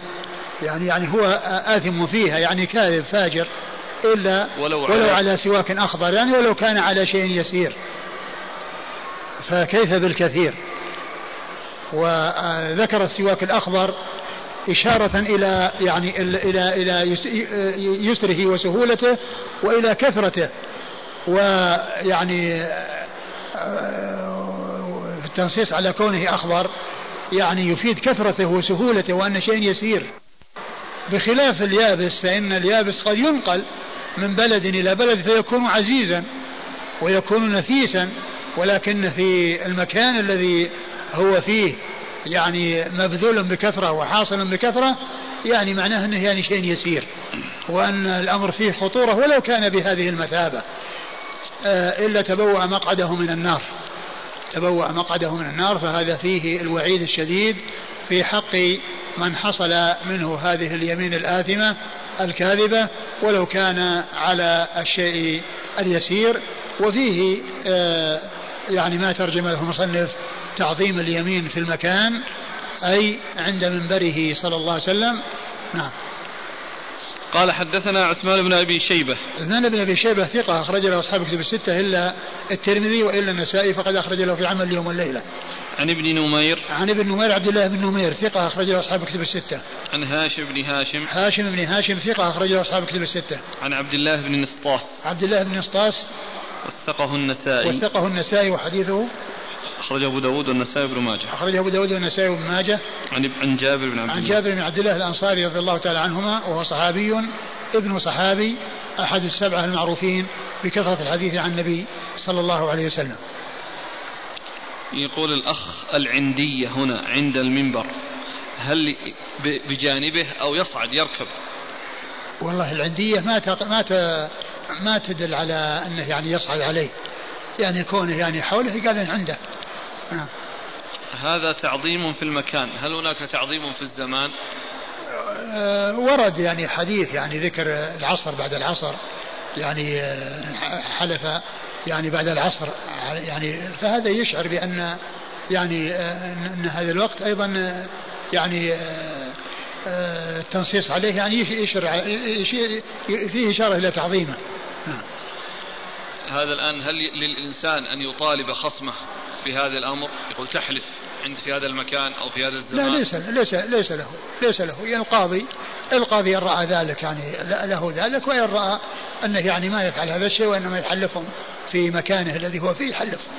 [SPEAKER 2] يعني يعني هو آثم فيها يعني كاذب فاجر إلا ولو, ولو على, على سواك أخضر يعني ولو كان على شيء يسير. فكيف بالكثير؟ وذكر السواك الأخضر إشارة إلى يعني إلى إلى يسره وسهولته وإلى كثرته. ويعني في التنصيص على كونه أخضر يعني يفيد كثرته وسهولته وأن شيء يسير. بخلاف اليابس فإن اليابس قد ينقل من بلد إلى بلد فيكون عزيزا ويكون نفيسا ولكن في المكان الذي هو فيه يعني مبذول بكثرة وحاصل بكثرة يعني معناه أنه يعني شيء يسير وأن الأمر فيه خطورة ولو كان بهذه المثابة. آه، إلا تبوأ مقعده من النار. تبوأ مقعده من النار فهذا فيه الوعيد الشديد في حق من حصل منه هذه اليمين الآثمة الكاذبة ولو كان على الشيء اليسير. وفيه آه، يعني ما ترجم له المصنف تعظيم اليمين في المكان أي عند منبره صلى الله عليه وسلم. نعم.
[SPEAKER 1] قال حدثنا عثمان بن أبي شيبة.
[SPEAKER 2] عثمان بن أبي شيبة ثقة أخرج له أصحاب كتب الستة إلا الترمذي وإلا النسائي فقد أخرج له في عمل اليوم والليله.
[SPEAKER 1] عن ابن نمير.
[SPEAKER 2] عن ابن نمير عبد الله بن نمير ثقة أخرج له أصحاب كتب الستة.
[SPEAKER 1] عن هاشم بن هاشم.
[SPEAKER 2] هاشم بن هاشم ثقة أخرج له أصحاب كتب الستة.
[SPEAKER 1] عن عبد الله بن نسطاس.
[SPEAKER 2] عبد الله بن نسطاس.
[SPEAKER 1] وثقه النسائي.
[SPEAKER 2] وثقه النسائي وحديثه.
[SPEAKER 1] أخرجه أبو داود والنسائي بن ماجه.
[SPEAKER 2] أخرجه أبو داود والنسائي بن ماجه.
[SPEAKER 1] عن عن جابر بن عبد
[SPEAKER 2] عن
[SPEAKER 1] الله.
[SPEAKER 2] جابر بن عبد الله الأنصاري رضي الله تعالى عنهما وهو صحابي ابن صحابي أحد السبعة المعروفين بكثرة الحديث عن النبي صلى الله عليه وسلم.
[SPEAKER 1] يقول الأخ العندية هنا عند المنبر هل بجانبه أو يصعد يركب؟
[SPEAKER 2] والله العندية ما تق... ما ت... ما تدل على أنه يعني يصعد عليه. يعني كونه يعني حوله قال عنده. نعم.
[SPEAKER 1] هذا تعظيم في المكان. هل هناك تعظيم في الزمان؟
[SPEAKER 2] أه ورد يعني حديث يعني ذكر العصر بعد العصر يعني أه، حلف يعني بعد العصر. يعني فهذا يشعر بأن يعني أه، أن هذا الوقت أيضا يعني التنصيص عليه يعني يشعر فيه إشارة إلى تعظيمه. نعم.
[SPEAKER 1] هذا الآن هل للإنسان أن يطالب خصمه بهذا الأمر يقول تحلف عند في هذا المكان أو في هذا الزمان.
[SPEAKER 2] لا ليس ليس ليس له ليس له. يعني القاضي القاضي إن رأى ذلك يعني له ذلك وإن رأى أنه يعني ما يفعل هذا الشيء وإنما يحلفهم في مكانه الذي هو فيه يحلفهم.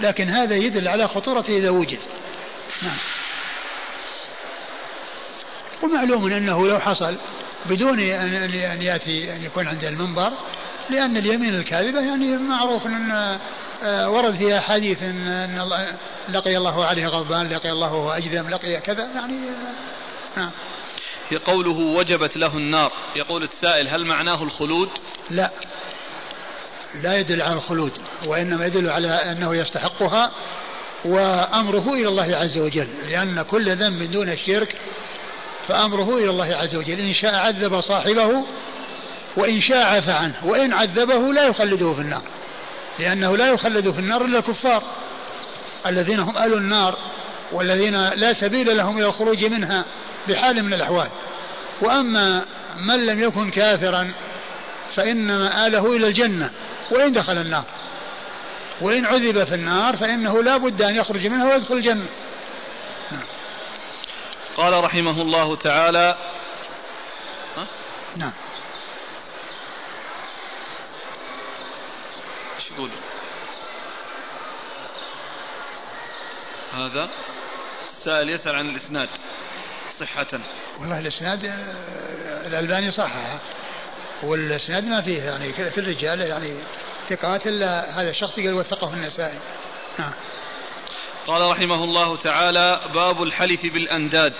[SPEAKER 2] لكن هذا يدل على خطورته إذا وجد. نعم. ومعلوم أنه لو حصل بدون أن يأتي أن يكون عند المنبر لأن اليمين الكاذبة يعني معروف أن آه، ورد فيها حديث أن لقي الله عليه غضبان لقي الله أجذم لقي كذا يعني
[SPEAKER 1] آه، نعم. في قوله وجبت له النار. يقول السائل هل معناه الخلود؟
[SPEAKER 2] لا. لا يدل على الخلود وإنما يدل على أنه يستحقها وأمره إلى الله عز وجل. لأن كل ذنب دون الشرك فأمره إلى الله عز وجل. إن شاء عذب صاحبه وإن شاء عفى عنه وإن عذبه لا يخلده في النار. لأنه لا يخلد في النار إلا الكفار الذين هم أهل النار والذين لا سبيل لهم إلى الخروج منها بحال من الأحوال. وأما من لم يكن كافرا فإن مآله إلى الجنة. وإن دخل النار. وإن عذب في النار فإنه لا بد أن يخرج منها ويدخل الجنة.
[SPEAKER 1] نعم. قال رحمه الله تعالى؟
[SPEAKER 2] نعم
[SPEAKER 1] إيش يقول هذا السائل يسأل عن الإسناد صحة.
[SPEAKER 2] والله الإسناد آه، الألباني صححه والإسناد ما فيه يعني في الرجال يعني ثقات إلا هذا الشخص قال وثقه النسائي. نعم.
[SPEAKER 1] قال رحمه الله تعالى باب الحلف بالأنداد.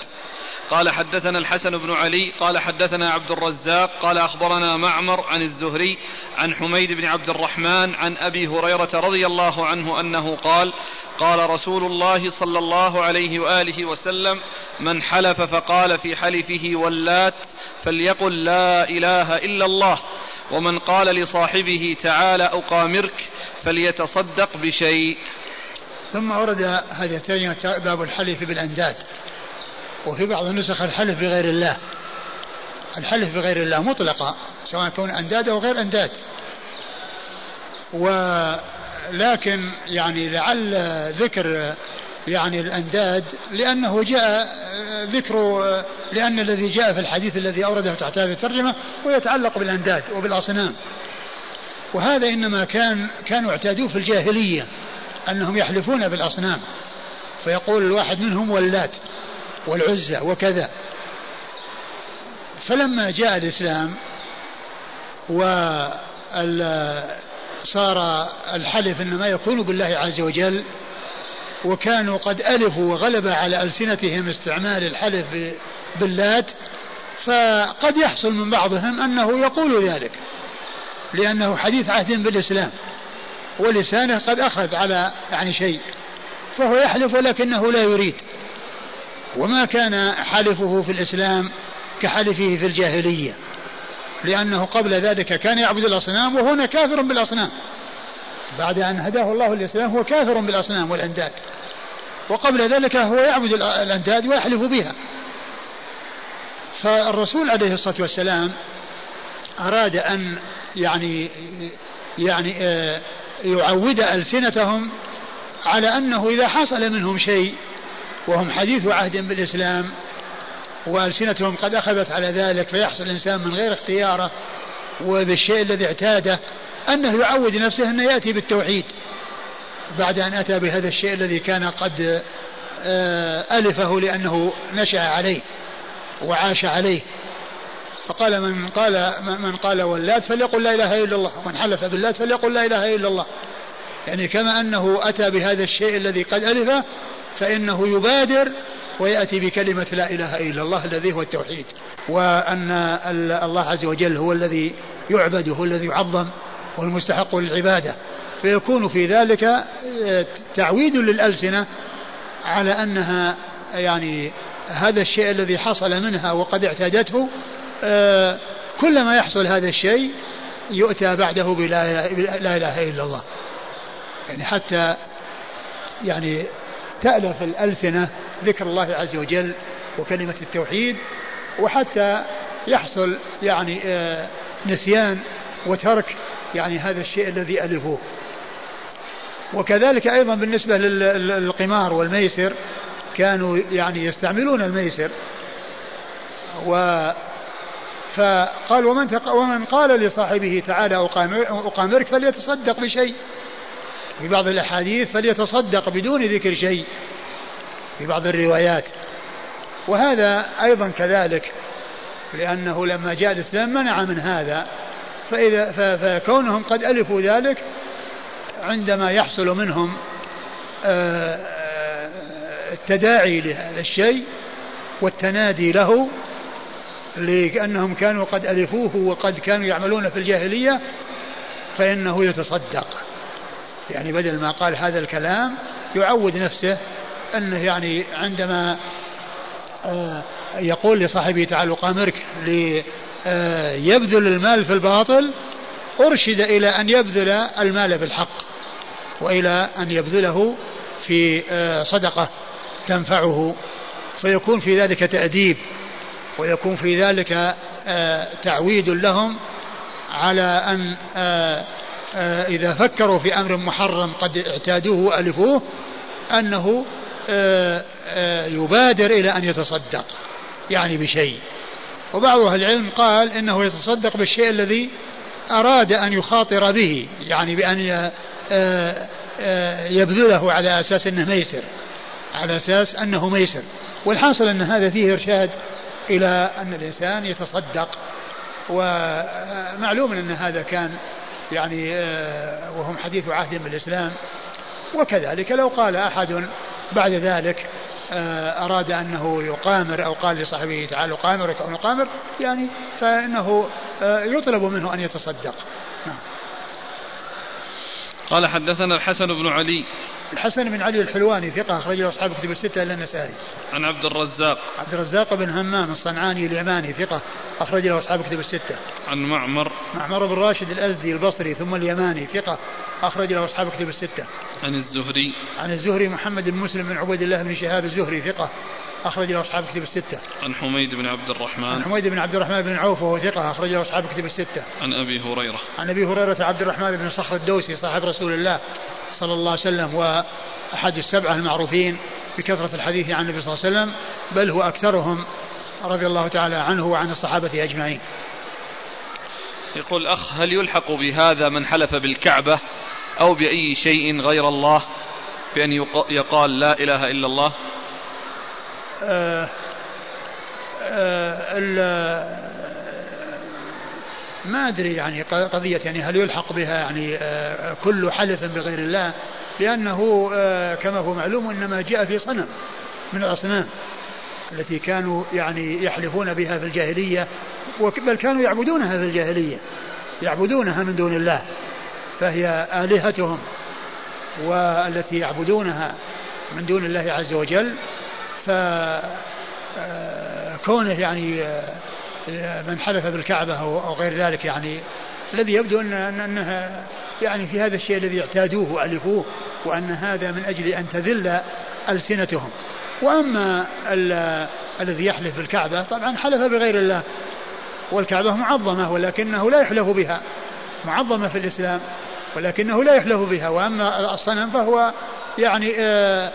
[SPEAKER 1] قال حدثنا الحسن بن علي قال حدثنا عبد الرزاق قال أخبرنا معمر عن الزهري عن حميد بن عبد الرحمن عن أبي هريرة رضي الله عنه أنه قال قال رسول الله صلى الله عليه وآله وسلم من حلف فقال في حلفه ولات فليقل لا إله إلا الله ومن قال لصاحبه تعالى أقامرك فليتصدق بشيء.
[SPEAKER 2] ثم ورد هذه الثانية باب الحلف بالأنداد. وفي بعض النسخ الحلف بغير الله. الحلف بغير الله مطلقا سواء كون أنداد أو غير أنداد. ولكن يعني لعل ذكر يعني الأنداد لأنه جاء ذكر لأن الذي جاء في الحديث الذي أورده تحت هذه الترجمة ويتعلق بالأنداد وبالأصنام. وهذا إنما كان كانوا اعتادوه في الجاهلية أنهم يحلفون بالأصنام. فيقول الواحد منهم ولات. والعزى وكذا. فلما جاء الإسلام و صار الحلف إنما يكون بالله عز وجل وكانوا قد ألفوا وغلب على ألسنتهم استعمال الحلف باللات فقد يحصل من بعضهم أنه يقول ذلك لأنه حديث عهد بالإسلام ولسانه قد أخذ على يعني شيء فهو يحلف ولكنه لا يريد. وما كان حلفه في الإسلام كحلفه في الجاهلية لأنه قبل ذلك كان يعبد الأصنام وهنا كافر بالأصنام. بعد أن هداه الله الإسلام هو كافر بالأصنام والأنداد. وقبل ذلك هو يعبد الأنداد ويحلف بها. فالرسول عليه الصلاة والسلام أراد أن يعني يعني آه، يعود ألسنتهم على أنه إذا حصل منهم شيء وهم حديث عهد بالإسلام وألسنتهم قد أخذت على ذلك فيحصل الإنسان من غير اختياره وبالشيء الذي اعتاده أنه يعود نفسه أنه يأتي بالتوحيد. بعد أن أتى بهذا الشيء الذي كان قد آه، ألفه لأنه نشأ عليه وعاش عليه. فقال من قال من قال واللات فليقل لا إله إلا الله ومن حلف باللات فليقل لا إله إلا الله. يعني كما أنه أتى بهذا الشيء الذي قد ألفه فإنه يبادر ويأتي بكلمة لا إله إلا الله الذي هو التوحيد وأن الله عز وجل هو الذي يعبد هو الذي يعظم هو المستحق للعبادة. فيكون في ذلك آه، تعويد للألسنة على أنها يعني هذا الشيء الذي حصل منها وقد اعتادته آه، كلما يحصل هذا الشيء يؤتى بعده بلا لا إله إلا الله. يعني حتى يعني تألف الألسنة ذكر الله عز وجل وكلمة التوحيد وحتى يحصل يعني آه، نسيان وترك يعني هذا الشيء الذي ألفوه. وكذلك أيضا بالنسبة للقمار والميسر كانوا يعني يستعملون الميسر. و فقال ومن ومن قال لصاحبه تعالى أقامرك فليتصدق بشيء. في بعض الأحاديث فليتصدق بدون ذكر شيء. في بعض الروايات. وهذا أيضا كذلك لأنه لما جاء الإسلام منع من هذا. فإذا فكونهم قد ألفوا ذلك عندما يحصل منهم آه، آه، التداعي لهذا الشيء والتنادي له لأنهم كانوا قد ألفوه وقد كانوا يعملون في الجاهلية فإنه يتصدق. يعني بدل ما قال هذا الكلام يعود نفسه أنه يعني عندما آه، يقول لصاحبه تعال أقامرك ليبذل المال في الباطل أرشد إلى أن يبذل المال في الحق وإلى أن يبذله في آه، صدقة تنفعه فيكون في ذلك تأديب ويكون في ذلك آه، تعويد لهم على أن إذا فكروا في أمر محرم قد اعتادوه وألفوه أنه يبادر إلى أن يتصدق يعني بشيء. وبعض أهل العلم قال إنه يتصدق بالشيء الذي أراد أن يخاطر به يعني بأن آه، آه، يبذله على أساس أنه ميسر على أساس أنه ميسر. والحاصل أن هذا فيه إرشاد إلى أن الإنسان يتصدق ومعلوم أن هذا كان يعني آه، وهم حديث عهد بالإسلام. وكذلك لو قال أحد بعد ذلك أراد أنه يقامر أو قال لصاحبه تعال قامرك أو نقامر يعني فإنه يطلب منه أن يتصدق. نعم.
[SPEAKER 1] قال حدثنا الحسن بن علي
[SPEAKER 2] الحسن بن علي الحلواني ثقة أخرجه أصحاب كتب الستة إلا النسائي.
[SPEAKER 1] عن عبد الرزاق.
[SPEAKER 2] عبد الرزاق بن همام الصنعاني اليماني ثقة أخرج له أصحاب كتب الستة.
[SPEAKER 1] عن معمر.
[SPEAKER 2] معمر بن راشد الأزدي البصري ثم اليماني ثقة أخرج له أصحاب كتب الستة.
[SPEAKER 1] عن الزهري.
[SPEAKER 2] عن الزهري محمد بن مسلم بن عبيد الله بن شهاب الزهري ثقة أخرج له أصحاب كتب الستة.
[SPEAKER 1] عن حميد بن عبد الرحمن.
[SPEAKER 2] عن حميد بن عبد الرحمن بن عوف وهو ثقة أخرج له أصحاب كتب الستة.
[SPEAKER 1] عن أبي هريرة.
[SPEAKER 2] عن أبي هريرة عبد الرحمن بن صخر الدوسي صاحب رسول الله صلى الله عليه وسلم وأحد السبعة المعروفين بكثرة الحديث عن النبي صلى الله عليه وسلم بل هو أكثرهم رضي الله تعالى عنه وعن الصحابة أجمعين
[SPEAKER 1] يقول أخ هل يلحق بهذا من حلف بالكعبة أو بأي شيء غير الله بأن يقال لا إله إلا الله
[SPEAKER 2] ما أدري يعني قضية يعني هل يلحق بها يعني آه، كل حلف بغير الله لأنه آه، كما هو معلوم إنما جاء في صنم من الأصنام التي كانوا يعني يحلفون بها في الجاهلية بل كانوا يعبدونها في الجاهلية يعبدونها من دون الله فهي آلهتهم والتي يعبدونها من دون الله عز وجل فكونه يعني من حلف بالكعبة أو غير ذلك يعني الذي يبدو أن أنها يعني في هذا الشيء الذي اعتادوه وألفوه وأن هذا من أجل أن تذل ألسنتهم. وأما الذي يحلف بالكعبة طبعا حلف بغير الله والكعبة معظمة ولكنه لا يحلف بها معظمة في الإسلام ولكنه لا يحلف بها. وأما الصنم فهو يعني آآ آآ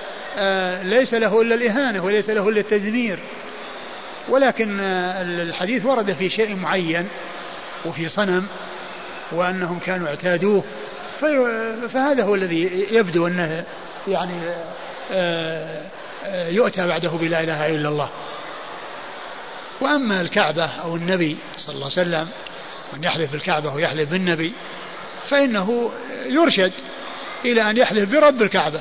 [SPEAKER 2] ليس له إلا الإهانة وليس له إلا التدمير. ولكن الحديث ورد في شيء معين وفي صنم وأنهم كانوا اعتادوه. فهذا هو الذي يبدو أنه يعني يؤتى بعده بلا إله إلا الله. وأما الكعبة أو النبي صلى الله عليه وسلم من يحلف بالكعبة ويحلف بالنبي فإنه يرشد إلى أن يحلف برب الكعبة.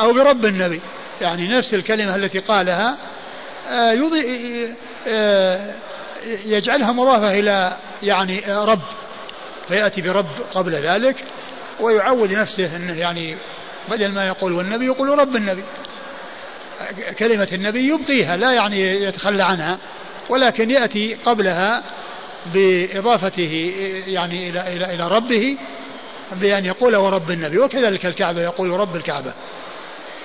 [SPEAKER 2] أو برب النبي. يعني نفس الكلمة التي قالها آه، آه، يجعلها مضافة إلى يعني رب. فيأتي برب قبل ذلك ويعود نفسه أنه يعني بدل ما يقول والنبي يقول رب النبي. كلمة النبي يبقيها لا يعني يتخلى عنها ولكن يأتي قبلها بإضافته يعني إلى إلى إلى ربه بأن يقول ورب النبي وكذلك الكعبة يقول رب الكعبة.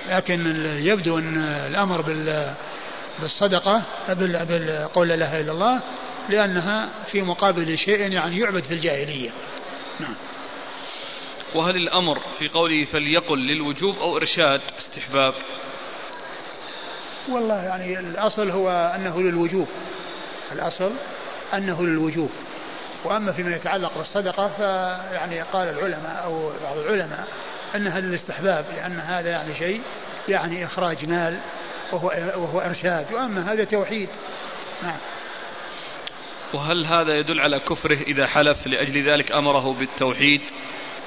[SPEAKER 2] لكن يبدو أن الأمر بال بالصدقة بالقول لا إله إلا الله لأنها في مقابل شيء يعني يعبد في الجاهلية. نعم.
[SPEAKER 1] وهل الأمر في قوله فليقل للوجوب أو إرشاد استحباب؟
[SPEAKER 2] والله يعني الأصل هو أنه للوجوب. الأصل أنه للوجوب. وأما فيما يتعلق بالصدقة فيعني قال العلماء أو بعض العلماء أنها للاستحباب لأن هذا يعني شيء يعني إخراج مال وهو وهو إرشاد. وأما هذا توحيد. نعم.
[SPEAKER 1] وهل هذا يدل على كفره إذا حلف؟ لأجل ذلك أمره بالتوحيد.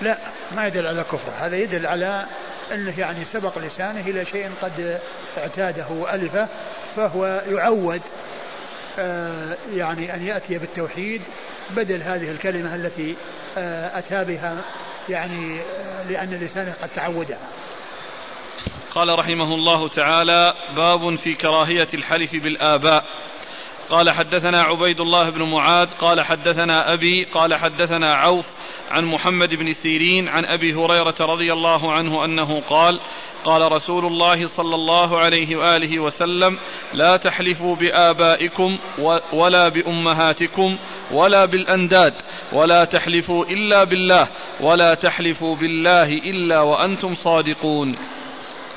[SPEAKER 2] لا ما يدل على كفره. هذا يدل على أنه يعني سبق لسانه إلى شيء قد اعتاده وألفه فهو يعود آه، يعني أن يأتي بالتوحيد بدل هذه الكلمة التي آه، أتى بها يعني لأن لسانه قد تعودها
[SPEAKER 1] قال رحمه الله تعالى باب في كراهية الحلف بالآباء. قال حدثنا عبيد الله بن معاذ قال حدثنا أبي قال حدثنا عوف عن محمد بن سيرين عن أبي هريرة رضي الله عنه أنه قال قال رسول الله صلى الله عليه وآله وسلم لا تحلفوا بآبائكم ولا بأمهاتكم ولا بالأنداد ولا تحلفوا إلا بالله ولا تحلفوا بالله إلا وأنتم صادقون.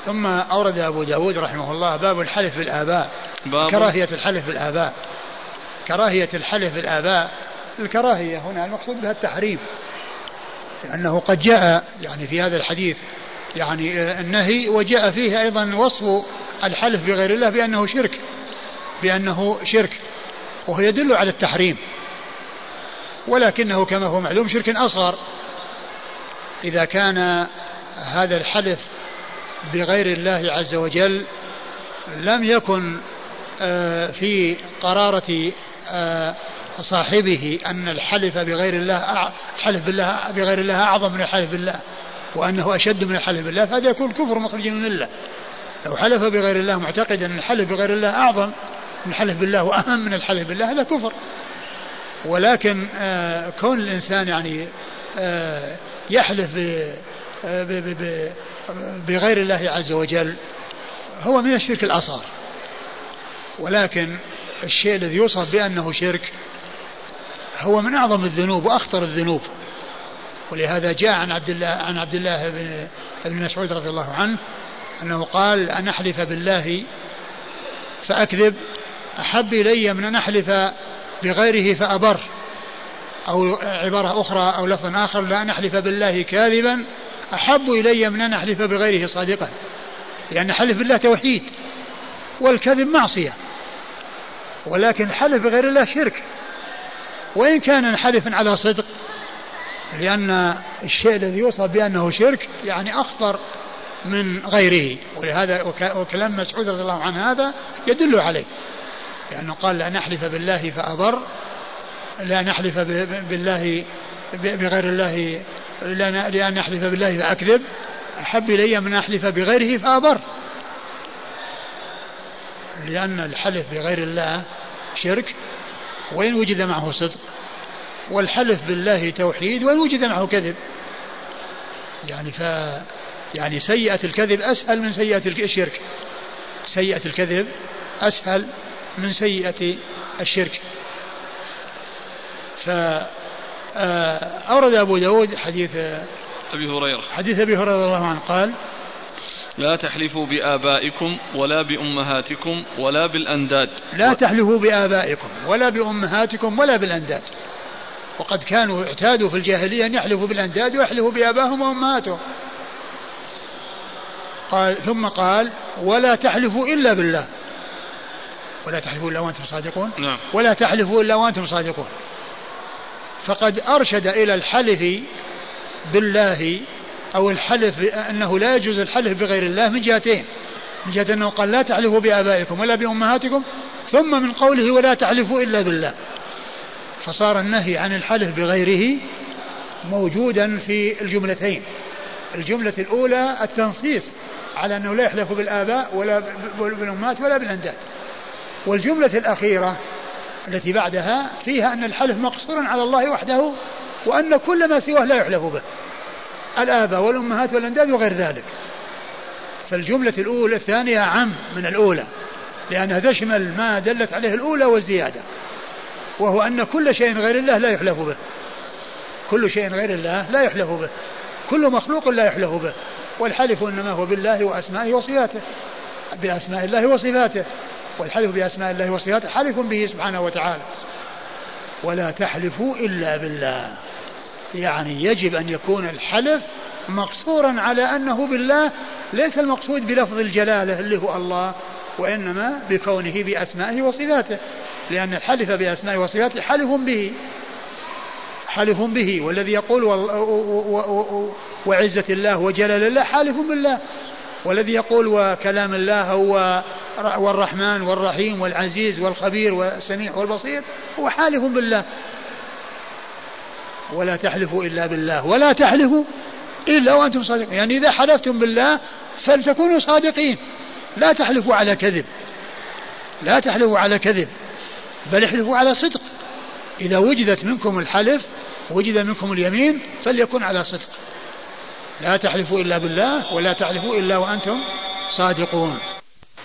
[SPEAKER 2] ثم أورد أبو داود رحمه الله باب الحلف بالآباء باب كراهية الحلف بالآباء. كراهية الحلف بالآباء الكراهية هنا المقصود بها التحريم لأنه قد جاء يعني في هذا الحديث يعني النهي وجاء فيه أيضا وصف الحلف بغير الله بأنه شرك بأنه شرك وهو يدل على التحريم ولكنه كما هو معلوم شرك أصغر. إذا كان هذا الحلف بغير الله عز وجل لم يكن آه، في قرارة آه، صاحبه أن الحلف بغير الله الحلف بالله بغير الله أعظم من الحلف بالله وأنه أشد من الحلف بالله فهذا يكون كفر مخرج من الله لو حلف بغير الله معتقدا أن الحلف بغير الله أعظم من الحلف بالله وأهم من الحلف بالله هذا كفر. ولكن آه كون الإنسان يعني آه يحلف آه، بغير الله عز وجل هو من الشرك الأصغر. ولكن الشيء الذي يوصف بأنه شرك هو من أعظم الذنوب وأخطر الذنوب. ولهذا جاء عن عبد الله عن عبد الله بن ابن مسعود رضي الله عنه أنه قال أن أحلف بالله فأكذب. أحب إلي من أن أحلف بغيره فأبر. أو عبارة أخرى أو لفظ آخر لأن أحلف بالله كاذبا. أحب إلي من أن أحلف بغيره صادقا. لأن حلف بالله توحيد والكذب معصية. ولكن الحلف بغير الله شرك. وإن كان حلف على صدق لأن الشيء الذي يوصف بأنه شرك يعني أخطر من غيره. ولهذا وكلام مسعود رضي الله عنه هذا يدل عليه. لأنه قال لا نحلف بالله فأبر لا نحلف بالله بغير الله لأن نحلف بالله فأكذب أحب إلي من أحلف بغيره فأبر. لأن الحلف بغير الله شرك وإن وجد معه صدق والحلف بالله توحيد وإن وجد معه كذب. يعني ف يعني سيئة الكذب أسهل من سيئة الشرك. سيئة الكذب أسهل من سيئة الشرك. فأورد أبو داود حديث
[SPEAKER 1] أبي هريرة.
[SPEAKER 2] حديث أبي هريرة رضي الله عنه قال
[SPEAKER 1] لا تحلفوا بآبائكم ولا بأمهاتكم ولا بالأنداد.
[SPEAKER 2] لا تحلفوا بآبائكم ولا بأمهاتكم ولا بالأنداد. وقد كانوا اعتادوا في الجاهلية أن يحلفوا بالأنداد ويحلفوا بآبائهم وأمهاتهم. قال ثم قال ولا تحلفوا إلا بالله. ولا تحلفوا إلا وأنتم صادقون؟
[SPEAKER 1] نعم.
[SPEAKER 2] ولا تحلفوا إلا وأنتم صادقون. فقد أرشد إلى الحلف بالله أو الحلف أنه لا يجوز الحلف بغير الله من جهتين. من جهة أنه قال لا تحلفوا بآبائكم ولا بأمهاتكم ثم من قوله ولا تحلفوا إلا بالله. فصار النهي عن الحلف بغيره موجودا في الجملتين. الجملة الأولى التنصيص على أنه لا يحلف بالآباء ولا بالأمهات ولا بالأنداد. والجملة الأخيرة التي بعدها فيها أن الحلف مقصور على الله وحده وأن كل ما سواه لا يحلف به. الآباء والأمهات والأنداد وغير ذلك. فالجملة الأولى الثانية عم من الأولى لأنها تشمل ما دلت عليه الأولى والزيادة وهو أن كل شيء غير الله لا يحلف به. كل شيء غير الله لا يحلف به. كل مخلوق لا يحلف به. والحلف إنما هو بالله وأسمائه وصفاته. بأسماء الله وصفاته. والحلف بأسماء الله وصفاته حلف به سبحانه وتعالى. ولا تحلفوا إلا بالله. يعني يجب أن يكون الحلف مقصورا على أنه بالله ليس المقصود بلفظ الجلالة اللي هو الله وإنما بكونه بأسمائه وصفاته لأن الحلف بأسمائه وصفاته حلف به حلف به والذي يقول وعزة الله وجلال الله حالف بالله والذي يقول وكلام الله هو والرحمن والرحيم والعزيز والخبير والسميع والبصير هو حالف بالله. ولا تحلفوا إلا بالله ولا تحلفوا إلا وأنتم صادقون يعني إذا حلفتم بالله فلتكونوا صادقين. لا تحلفوا على كذب. لا تحلفوا على كذب بل احلفوا على صدق. إذا وجدت منكم الحلف وجد منكم اليمين فليكن على صدق. لا تحلفوا إلا بالله ولا تحلفوا إلا وأنتم صادقون.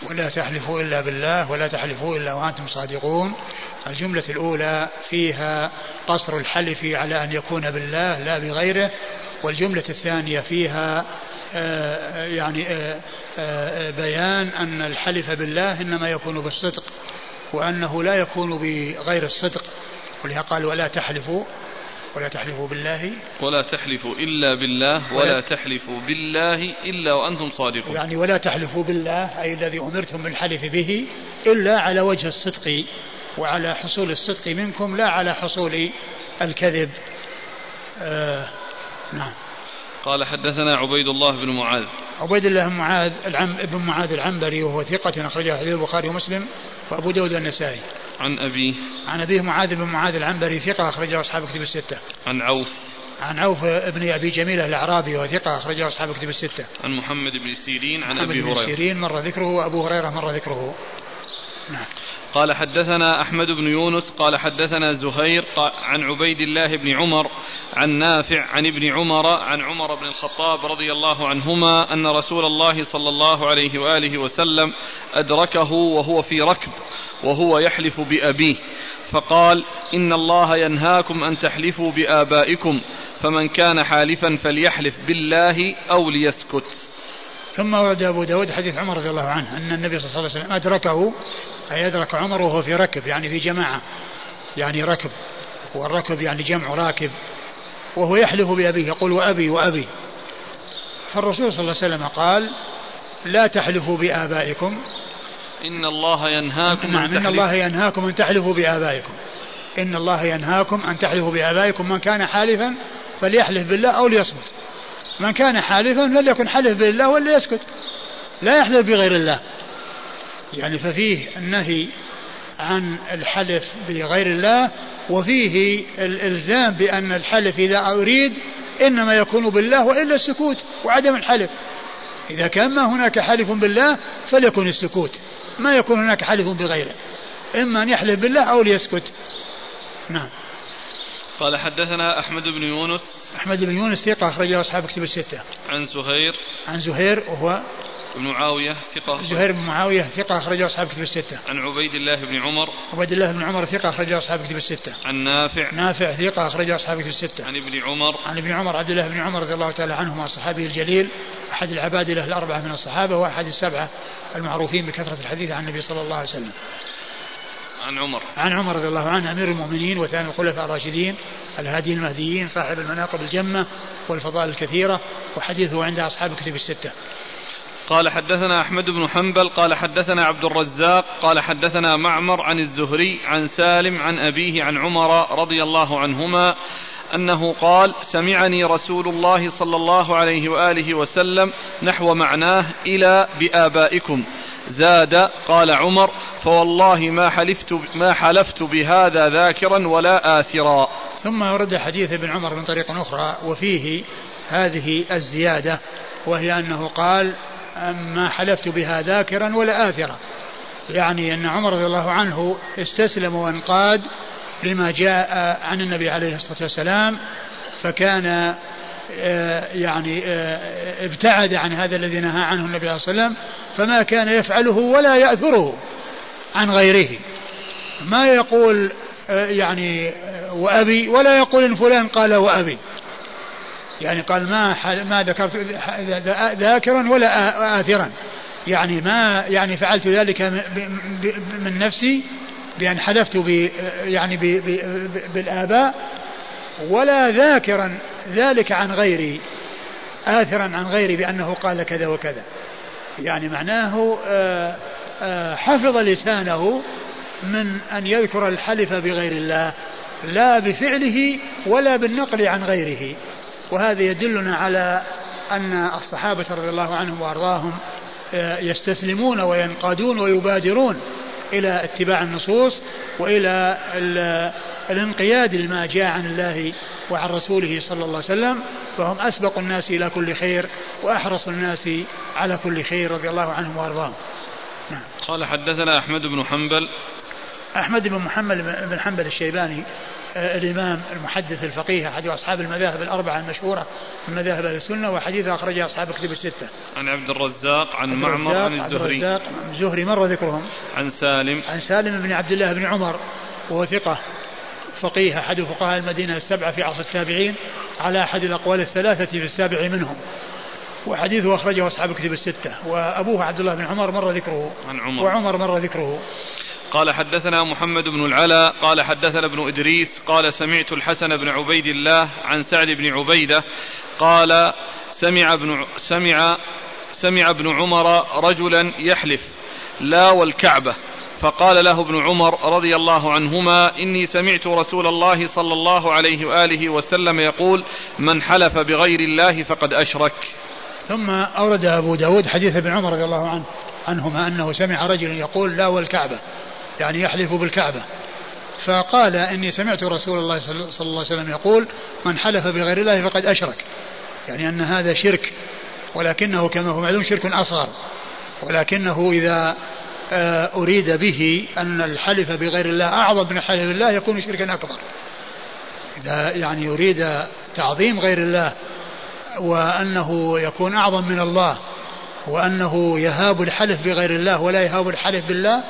[SPEAKER 2] ولا تحلفوا إلا بالله ولا تحلفوا إلا وأنتم صادقون. الجملة الأولى فيها قصر الحلف على أن يكون بالله لا بغيره والجملة الثانية فيها آه، يعني آه، آه، بيان أن الحلف بالله إنما يكون بالصدق وأنه لا يكون بغير الصدق. ولهذا قال ولا تحلفوا؟ ولا تحلفوا بالله.
[SPEAKER 1] ولا تحلفوا إلا بالله ولا, ولا تحلفوا بالله إلا وأنتم صادقون.
[SPEAKER 2] يعني ولا تحلفوا بالله أي الذي أمرتم بالحلف به إلا على وجه الصدق وعلى حصول الصدق منكم لا على حصول الكذب. آه نعم.
[SPEAKER 1] قال حدثنا عبيد الله بن معاذ.
[SPEAKER 2] عبيد الله بن معاذ العم بن معاذ العنبري وهو ثقة أخرجه حديث البخاري ومسلم وأبو داود النسائي
[SPEAKER 1] عن أبيه
[SPEAKER 2] عن أبيه معاذ بن معاذ العنبري ثقة أخرجه أصحاب كتب الستة.
[SPEAKER 1] عن عوف
[SPEAKER 2] عن عوف بن أبي جميلة الأعرابي وثقة أخرجه أصحاب كتب الستة.
[SPEAKER 1] عن محمد بن سيرين عن أبي هريرة. محمد
[SPEAKER 2] بن سيرين مر ذكره وأبو هريرة مر ذكره. نعم.
[SPEAKER 1] قال حدثنا أحمد بن يونس قال حدثنا زهير عن عبيد الله بن عمر عن نافع عن ابن عمر عن عمر بن الخطاب رضي الله عنهما أن رسول الله صلى الله عليه وآله وسلم أدركه وهو في ركب وهو يحلف بأبيه فقال إن الله ينهاكم أن تحلفوا بآبائكم فمن كان حالفا فليحلف بالله أو ليسكت.
[SPEAKER 2] ثم ورد أبو داود حديث عمر رضي الله عنه أن النبي صلى الله عليه وسلم أدركه أي أدرك عمر وهو في ركب يعني في جماعة يعني ركب والركب يعني جمع راكب وهو يحلف بأبيه يقول وأبي وأبي. فالرسول صلى الله عليه وسلم قال لا تحلفوا بآبائكم
[SPEAKER 1] إن الله ينهاكم
[SPEAKER 2] نعم إن الله ينهاكم أن تحلفوا بآبائكم. إن الله ينهاكم أن تحلفوا بآبائكم. من كان حالفا فليحلف بالله أو ليصمت من كان حالفا فليكن حلف بالله ولا يسكت لا يحلف بغير الله. يعني ففيه النهي عن الحلف بغير الله وفيه الإلزام بأن الحلف إذا أريد إنما يكون بالله وإلا السكوت وعدم الحلف. إذا كان ما هناك حلف بالله فليكن السكوت ما يكون هناك حلف بغيره. إما أن يحلف بالله أو ليسكت. نعم.
[SPEAKER 1] قال حدثنا أحمد بن يونس.
[SPEAKER 2] أحمد بن يونس ثقة أخرجه أصحاب كتب الستة.
[SPEAKER 1] عن زهير.
[SPEAKER 2] عن زهير وهو
[SPEAKER 1] بن معاوية ثقة
[SPEAKER 2] زهير بن معاوية ثقة أخرجه أصحاب كتب الستة.
[SPEAKER 1] عن عبيد الله بن عمر
[SPEAKER 2] عبيد الله بن عمر ثقة أخرجه أصحاب كتب الستة.
[SPEAKER 1] عن نافع
[SPEAKER 2] نافع ثقة أخرجه أصحاب كتب الستة.
[SPEAKER 1] عن ابن عمر
[SPEAKER 2] عن ابن عمر عبد الله بن عمر رضي الله تعالى عنهما الصحابي الجليل أحد العبادلة الأربعة من الصحابة وأحد السبعة المعروفين بكثرة الحديث عن النبي صلى الله عليه وسلم.
[SPEAKER 1] عن عمر
[SPEAKER 2] عن عمر رضي الله عنه أمير المؤمنين وثاني الخلفاء الراشدين الهاديين المهديين صاحب المناقب الجمة والفضائل الكثيرة وحديثه عند أصحاب الكتب الستة.
[SPEAKER 1] قال حدثنا أحمد بن حنبل قال حدثنا عبد الرزاق قال حدثنا معمر عن الزهري عن سالم عن أبيه عن عمر رضي الله عنهما أنه قال سمعني رسول الله صلى الله عليه وآله وسلم نحو معناه إلى بآبائكم. زاد قال عمر فوالله ما حلفت ما حلفت بهذا ذاكرا ولا آثرا.
[SPEAKER 2] ثم ورد حديث ابن عمر من طريق أخرى وفيه هذه الزيادة وهي أنه قال ما حلفت بها ذاكرا ولا آثرا. يعني أن عمر رضي الله عنه استسلم وانقاد لما جاء عن النبي عليه الصلاة والسلام فكان آه، يعني آه، ابتعد عن هذا الذي نهى عنه النبي عليه وسلم فما كان يفعله ولا يأثره عن غيره. ما يقول آه، يعني وأبي ولا يقول إن فلان قال وأبي. يعني قال ما ما ذكرت ذاكرا ولا آثرا. يعني ما يعني فعلت ذلك من نفسي بأن حلفت ب يعني ب بالآباء ولا ذاكرا ذلك عن غيري آثرا عن غيري بأنه قال كذا وكذا. يعني معناه آه، آه، حفظ لسانه من أن يذكر الحلف بغير الله لا بفعله ولا بالنقل عن غيره. وهذا يدلنا على أن الصحابة رضي الله عنهم وأرضاهم آه، يستسلمون وينقادون ويبادرون إلى اتباع النصوص وإلى الانقياد لما جاء عن الله وعن رسوله صلى الله عليه وسلم فهم أسبق الناس إلى كل خير وأحرص الناس على كل خير رضي الله عنهم وأرضاهم
[SPEAKER 1] نعم. قال حدثنا أحمد بن حنبل
[SPEAKER 2] أحمد بن محمد بن حنبل الشيباني الإمام المحدث الفقيه أحد أصحاب المذاهب الأربعة المشهورة من مذاهب أهل السنة وحديث أخرجه أصحاب كتب الستة.
[SPEAKER 1] عن عبد الرزاق عن معمر عن الزهري.
[SPEAKER 2] عبد الرزاق الزهري مر ذكرهم.
[SPEAKER 1] عن سالم.
[SPEAKER 2] عن سالم بن عبد الله بن عمر وهو ثقة فقيه أحد فقهاء المدينة السبعة في عصر التابعين على أحد الأقوال الثلاثة في السابع منهم. وحديثه أخرجه أصحاب الكتب الستة وأبوه عبد الله بن عمر مر ذكره
[SPEAKER 1] عن عمر
[SPEAKER 2] وعمر مر ذكره
[SPEAKER 1] قال حدثنا محمد بن العلا قال حدثنا ابن إدريس قال سمعت الحسن بن عبيد الله عن سعد بن عبيدة قال سمع ابن سمع سمع ابن عمر رجلا يحلف لا والكعبة فقال له ابن عمر رضي الله عنهما إني سمعت رسول الله صلى الله عليه وآله وسلم يقول من حلف بغير الله فقد أشرك
[SPEAKER 2] ثم أورد أبو داود حديث ابن عمر رضي الله عنه عنهما أنه سمع رجلا يقول لا والكعبة يعني يحلف بالكعبة. فقال إني سمعت رسول الله صلى الله عليه وسلم يقول من حلف بغير الله فقد أشرك يعني أن هذا شرك ولكنه كما هو معلوم شرك أصغر. ولكنه إذا آه، أريد به أن الحلف بغير الله أعظم من الحلف بالله يكون شركا أكبر. إذا يعني يريد تعظيم غير الله وأنه يكون أعظم من الله وأنه يهاب الحلف بغير الله ولا يهاب الحلف بالله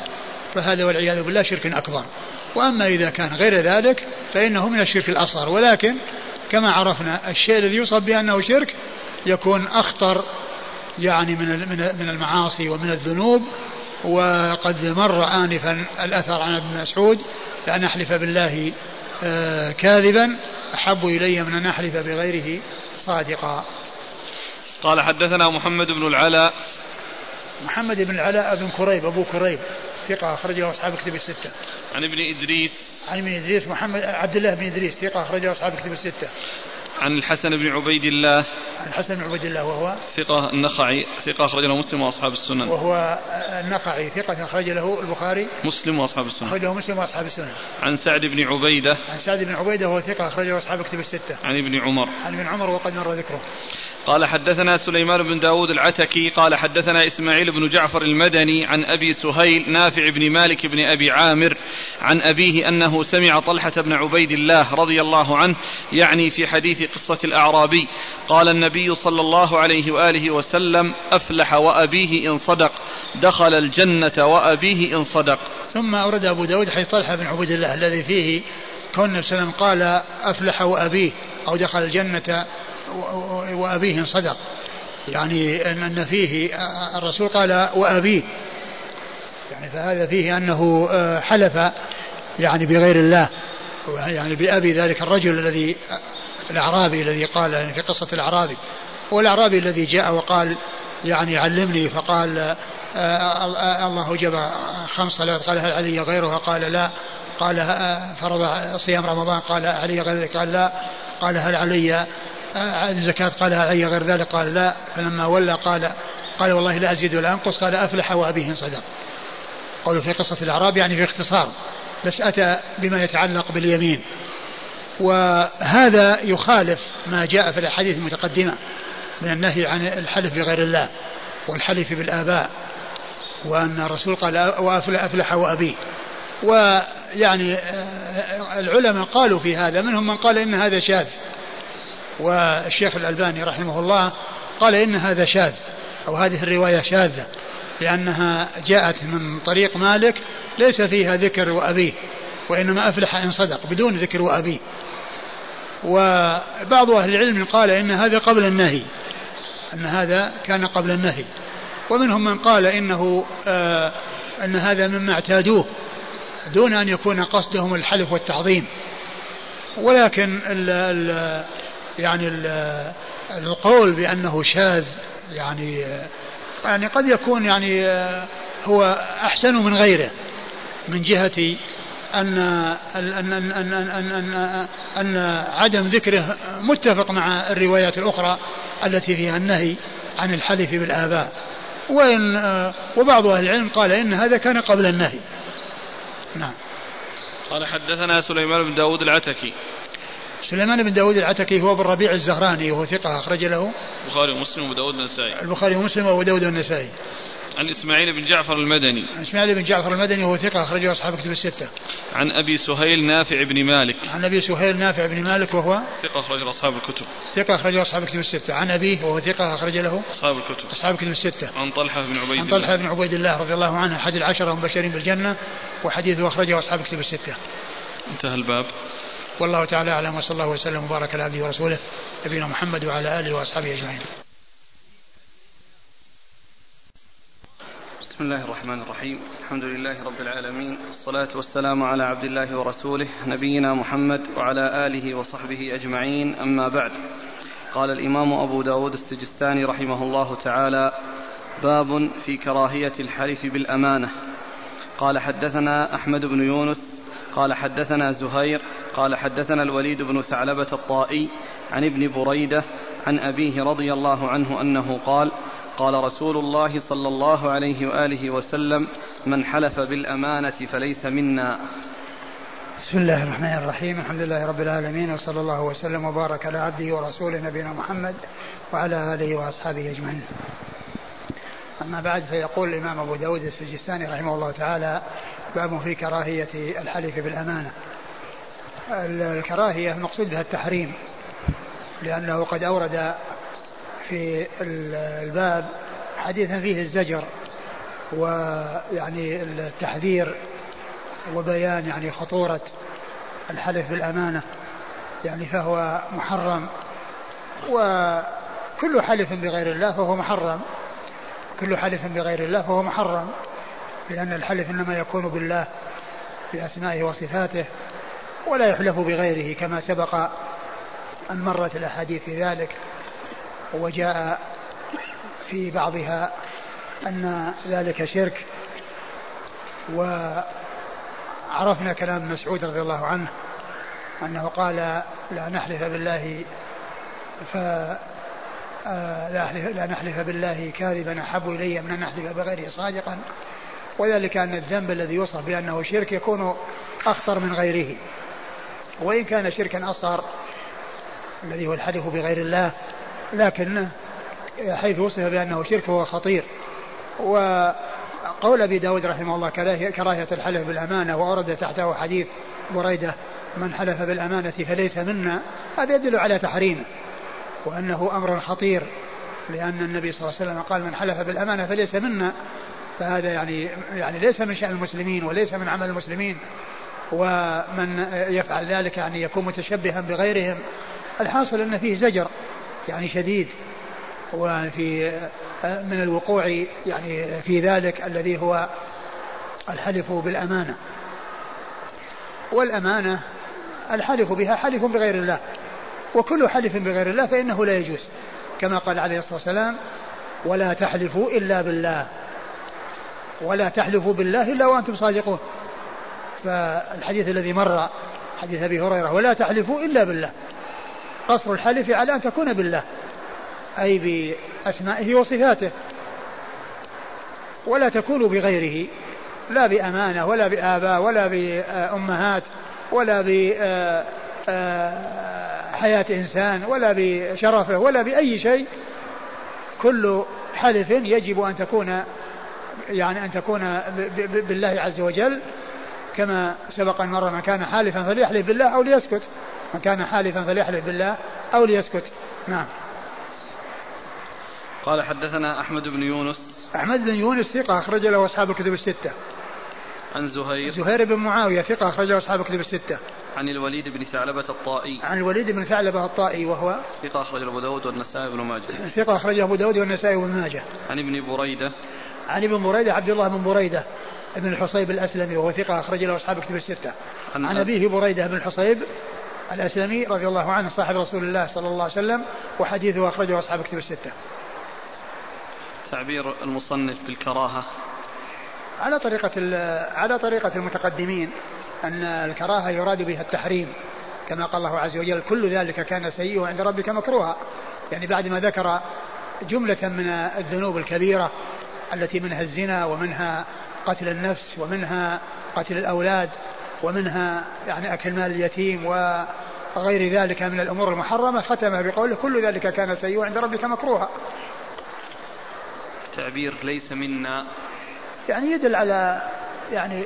[SPEAKER 2] فهذا والعياذ بالله شرك أكبر. وأما إذا كان غير ذلك فإنه من الشرك الأصغر. ولكن كما عرفنا الشيء الذي يوصف بأنه شرك يكون أخطر يعني من من المعاصي ومن الذنوب. وقد مر آنفا الأثر عن ابن مسعود لأن أحلف بالله آه، كاذبا. أحب إلي من أن أحلف بغيره صادقا.
[SPEAKER 1] قال حدثنا محمد بن العلاء.
[SPEAKER 2] محمد بن العلاء بن كريب أبو كريب. ثقة أخرجه أصحاب كتب الستة.
[SPEAKER 1] عن ابن إدريس.
[SPEAKER 2] عن ابن إدريس محمد عبد الله بن إدريس ثقة أخرجه أصحاب كتب الستة.
[SPEAKER 1] عن الحسن بن عبيد الله.
[SPEAKER 2] عن الحسن بن عبيد الله وهو؟
[SPEAKER 1] ثقة النخعي ثقة أخرج له مسلم وأصحاب السنن.
[SPEAKER 2] وهو النخعي ثقة أخرج له البخاري.
[SPEAKER 1] مسلم وأصحاب السنن.
[SPEAKER 2] أخرجه مسلم وأصحاب السنن.
[SPEAKER 1] عن سعد بن عبيدة.
[SPEAKER 2] عن سعد بن عبيدة وهو ثقة أخرجه أصحاب كتب الستة.
[SPEAKER 1] عن ابن عمر.
[SPEAKER 2] عن ابن عمر وقد مر ذكره.
[SPEAKER 1] قال حدثنا سليمان بن داود العتكي قال حدثنا إسماعيل بن جعفر المدني عن أبي سهيل نافع بن مالك بن أبي عامر عن أبيه أنه سمع طلحة بن عبيد الله رضي الله عنه يعني في حديث قصة الأعرابي. قال النبي صلى الله عليه وآله وسلم أفلح وأبيه إن صدق دخل الجنة وأبيه إن صدق.
[SPEAKER 2] ثم أورد أبو داود حيث طلحة بن عبيد الله الذي فيه كون قال أفلح وأبيه أو دخل الجنة وأبيه صدق. يعني أن فيه الرسول قال وأبيه. يعني فهذا فيه أنه آه، حلف يعني بغير الله. يعني بأبي ذلك الرجل الذي الأعرابي الذي قال يعني في قصة الأعرابي. والأعرابي الذي جاء وقال يعني علمني فقال آه، الله جب خمس صلوات. قال هل علي غيرها؟ قال لا. قال آه، فرض صيام رمضان. قال علي غير قال لا. قال هل علي الزكاة قال علي غير ذلك قال لا فلما ولى قال قال والله لا أزيد ولا أنقص قال أفلح وأبيه صدق. قوله في قصة الأعراب يعني في اختصار بس أتى بما يتعلق باليمين. وهذا يخالف ما جاء في الأحاديث المتقدمة من النهي عن الحلف بغير الله والحلف بالآباء وأن الرسول قال وأفلح وأبيه. ويعني آه، العلماء قالوا في هذا منهم من قال إن هذا شاذ. والشيخ الألباني رحمه الله قال إن هذا شاذ أو هذه الرواية شاذة لأنها جاءت من طريق مالك ليس فيها ذكر وأبيه وإنما أفلح إن صدق بدون ذكر وأبيه. وبعض أهل العلم قال إن هذا قبل النهي أن هذا كان قبل النهي. ومنهم من قال إنه آه أن هذا مما اعتادوه دون أن يكون قصدهم الحلف والتعظيم. ولكن ال ال يعني القول بأنه شاذ يعني يعني قد يكون يعني هو أحسن من غيره من جهة أن أن أن أن أن, أن, أن عدم ذكره متفق مع الروايات الأخرى التي فيها النهي عن الحلف بالآباء. وإن وبعض أهل العلم قال إن هذا كان قبل النهي. نعم.
[SPEAKER 1] قال حدثنا سليمان بن داود العتكي.
[SPEAKER 2] سليمان بن داود العتكي هو ابن ربيع الزهراني وهو ثقة أخرج له.
[SPEAKER 1] البخاري ومسلم وابو داود النسائي
[SPEAKER 2] البخاري ومسلم وابو داود النسائي
[SPEAKER 1] عن إسماعيل بن جعفر المدني.
[SPEAKER 2] عن إسماعيل بن جعفر المدني وهو ثقة أخرجه أصحاب كتب الستة.
[SPEAKER 1] عن أبي سهيل نافع بن مالك.
[SPEAKER 2] عن أبي سهيل نافع بن مالك وهو
[SPEAKER 1] ثقة أخرج أصحاب الكتب.
[SPEAKER 2] ثقة أخرجه أصحاب كتب الستة. عن أبيه وهو ثقة أخرج له
[SPEAKER 1] أصحاب الكتب.
[SPEAKER 2] أصحاب كتب الستة.
[SPEAKER 1] عن طلحة بن عبيد
[SPEAKER 2] عن طلحة بن عبيد الله رضي الله عنه أحد العشرة المبشرين بالجنة وحديثه أخرجه أصحاب كتب الستة.
[SPEAKER 1] انتهى الباب.
[SPEAKER 2] والله تعالى أعلم وصلى الله وسلم وبارك على عبده ورسوله نبينا محمد وعلى آله وأصحابه أجمعين.
[SPEAKER 1] بسم الله الرحمن الرحيم، الحمد لله رب العالمين، والصلاة والسلام على عبد الله ورسوله نبينا محمد وعلى آله وصحبه أجمعين، أما بعد. قال الإمام أبو داود السجستاني رحمه الله تعالى: باب في كراهية الحلف بالأمانة. قال حدثنا أحمد بن يونس قال حدثنا زهير قال حدثنا الوليد بن ثعلبة الطائي عن ابن بريدة عن أبيه رضي الله عنه أنه قال قال رسول الله صلى الله عليه وآله وسلم من حلف بالأمانة فليس منا
[SPEAKER 2] بسم الله الرحمن الرحيم الحمد لله رب العالمين وصلى الله وسلم وبارك على عبده ورسوله نبينا محمد وعلى آله وأصحابه أجمعين. أما بعد فيقول الإمام أبو داود السجستاني رحمه الله تعالى باب في كراهية الحلف بالأمانة. الكراهية المقصود بها التحريم لأنه قد أورد في الباب حديثا فيه الزجر ويعني التحذير وبيان يعني خطورة الحلف بالأمانة يعني فهو محرم. وكل حلف بغير الله فهو محرم. كل حلف بغير الله فهو محرم. لأن الحلف إنما يكون بالله بأسمائه وصفاته ولا يحلف بغيره كما سبق أن مرت الأحاديث في ذلك وجاء في بعضها أن ذلك شرك وعرفنا كلام مسعود رضي الله عنه أنه قال لا نحلف بالله ف آه، لا نحلف بالله كاذبا أحب إلي من أن نحلف بغيره صادقا. وذلك أن الذنب الذي يوصف بأنه شرك يكون أخطر من غيره. وإن كان شركا أصغر الذي هو الحلف بغير الله لكن حيث وصف بأنه شرك فهو خطير. وقول أبي داود رحمه الله كراهية الحلف بالأمانة وأورد تحته حديث بريدة من حلف بالأمانة فليس منا. هذا يدل على تحريمه وأنه أمر خطير لأن النبي صلى الله عليه وسلم قال من حلف بالأمانة فليس منا. فهذا يعني يعني ليس من شأن المسلمين وليس من عمل المسلمين ومن يفعل ذلك يعني يكون متشبها بغيرهم. الحاصل أن فيه زجر يعني شديد وفي من الوقوع يعني في ذلك الذي هو الحلف بالأمانة. والأمانة الحلف بها حلف بغير الله وكل حلف بغير الله فإنه لا يجوز كما قال عليه الصلاة والسلام ولا تحلفوا إلا بالله. ولا تحلفوا بالله إلا وأنتم صادقون. فالحديث الذي مر حديث أبي هريرة ولا تحلفوا إلا بالله. قصر الحلف على أن تكون بالله أي بأسمائه وصفاته. ولا تكونوا بغيره لا بأمانة ولا بآباء ولا بأمهات ولا بحياة إنسان ولا بشرفه ولا بأي شيء. كل حلف يجب أن تكون يعني أن تكون بالله عز وجل كما سبق أن مر من كان حالفا فليحلف بالله أو ليسكت. من كان حالفا فليحلف بالله أو ليسكت. نعم.
[SPEAKER 1] قال حدثنا أحمد بن يونس.
[SPEAKER 2] أحمد بن يونس ثقة أخرج له أصحاب الكتب الستة.
[SPEAKER 1] عن زهير.
[SPEAKER 2] زهير بن معاوية ثقة أخرج له أصحاب الكتب الستة.
[SPEAKER 1] عن الوليد بن ثعلبة الطائي.
[SPEAKER 2] عن الوليد بن ثعلبة الطائي وهو؟
[SPEAKER 1] ثقة أخرج أبو داود والنسائي بن ماجه.
[SPEAKER 2] ثقة أخرج أبو داود والنسائي بن ماجه.
[SPEAKER 1] عن ابن بريدة.
[SPEAKER 2] عن ابن بريدة عبد الله بن بريدة ابن الحصيب الأسلمي وهو ثقة أخرج له أصحاب كتب الستة. عن, أبيه بريدة بن الحصيب الأسلمي رضي الله عنه صاحب رسول الله صلى الله عليه وسلم وحديثه أخرجه أصحاب كتب الستة.
[SPEAKER 1] تعبير المصنف بالكراهة.
[SPEAKER 2] على طريقة على طريقة المتقدمين أن الكراهة يراد بها التحريم كما قال الله عز وجل كل ذلك كان سيئه عند ربك مكروها. يعني بعد ما ذكر جملة من الذنوب الكبيرة التي منها الزنا ومنها قتل النفس ومنها قتل الأولاد ومنها يعني أكل مال اليتيم وغير ذلك من الأمور المحرمة ختم بقوله كل ذلك كان سيئا عند ربك مكروها.
[SPEAKER 1] تعبير ليس منا.
[SPEAKER 2] يعني يدل على يعني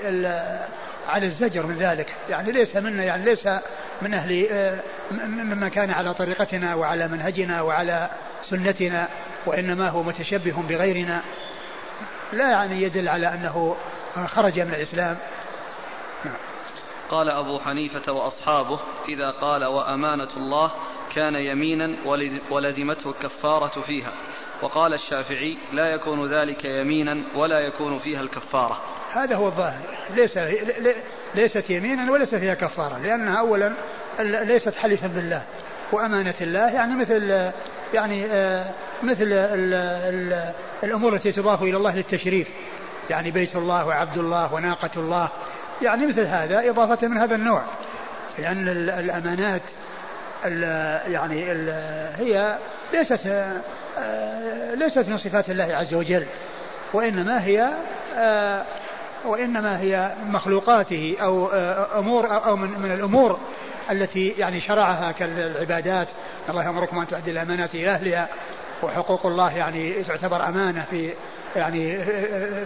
[SPEAKER 2] على الزجر من ذلك. يعني ليس منا يعني ليس من أهل ممن كان على طريقتنا وعلى منهجنا وعلى سنتنا وإنما هو متشبه بغيرنا. لا يعني يدل على أنه خرج من الإسلام.
[SPEAKER 1] نعم. قال أبو حنيفة وأصحابه إذا قال وأمانة الله كان يمينا ولزمته الكفارة فيها. وقال الشافعي لا يكون ذلك يمينا ولا يكون فيها الكفارة.
[SPEAKER 2] هذا هو الظاهر. ليس ليست يمينا وليس فيها كفارة. لأنها أولا ليست حلفا بالله. وأمانة الله يعني مثل يعني آه، مثل ال ال الأمور التي تضاف إلى الله للتشريف. يعني بيت الله وعبد الله وناقة الله. يعني مثل هذا إضافة من هذا النوع. لأن الأمانات ال يعني ال هي ليست آه، ليست من صفات الله عز وجل. وإنما هي آه، وإنما هي مخلوقاته أو أمور أو من, من الأمور التي يعني شرعها كالعبادات. الله يأمركم أن تؤدي الأمانات إلى أهلها. وحقوق الله يعني تعتبر أمانة في يعني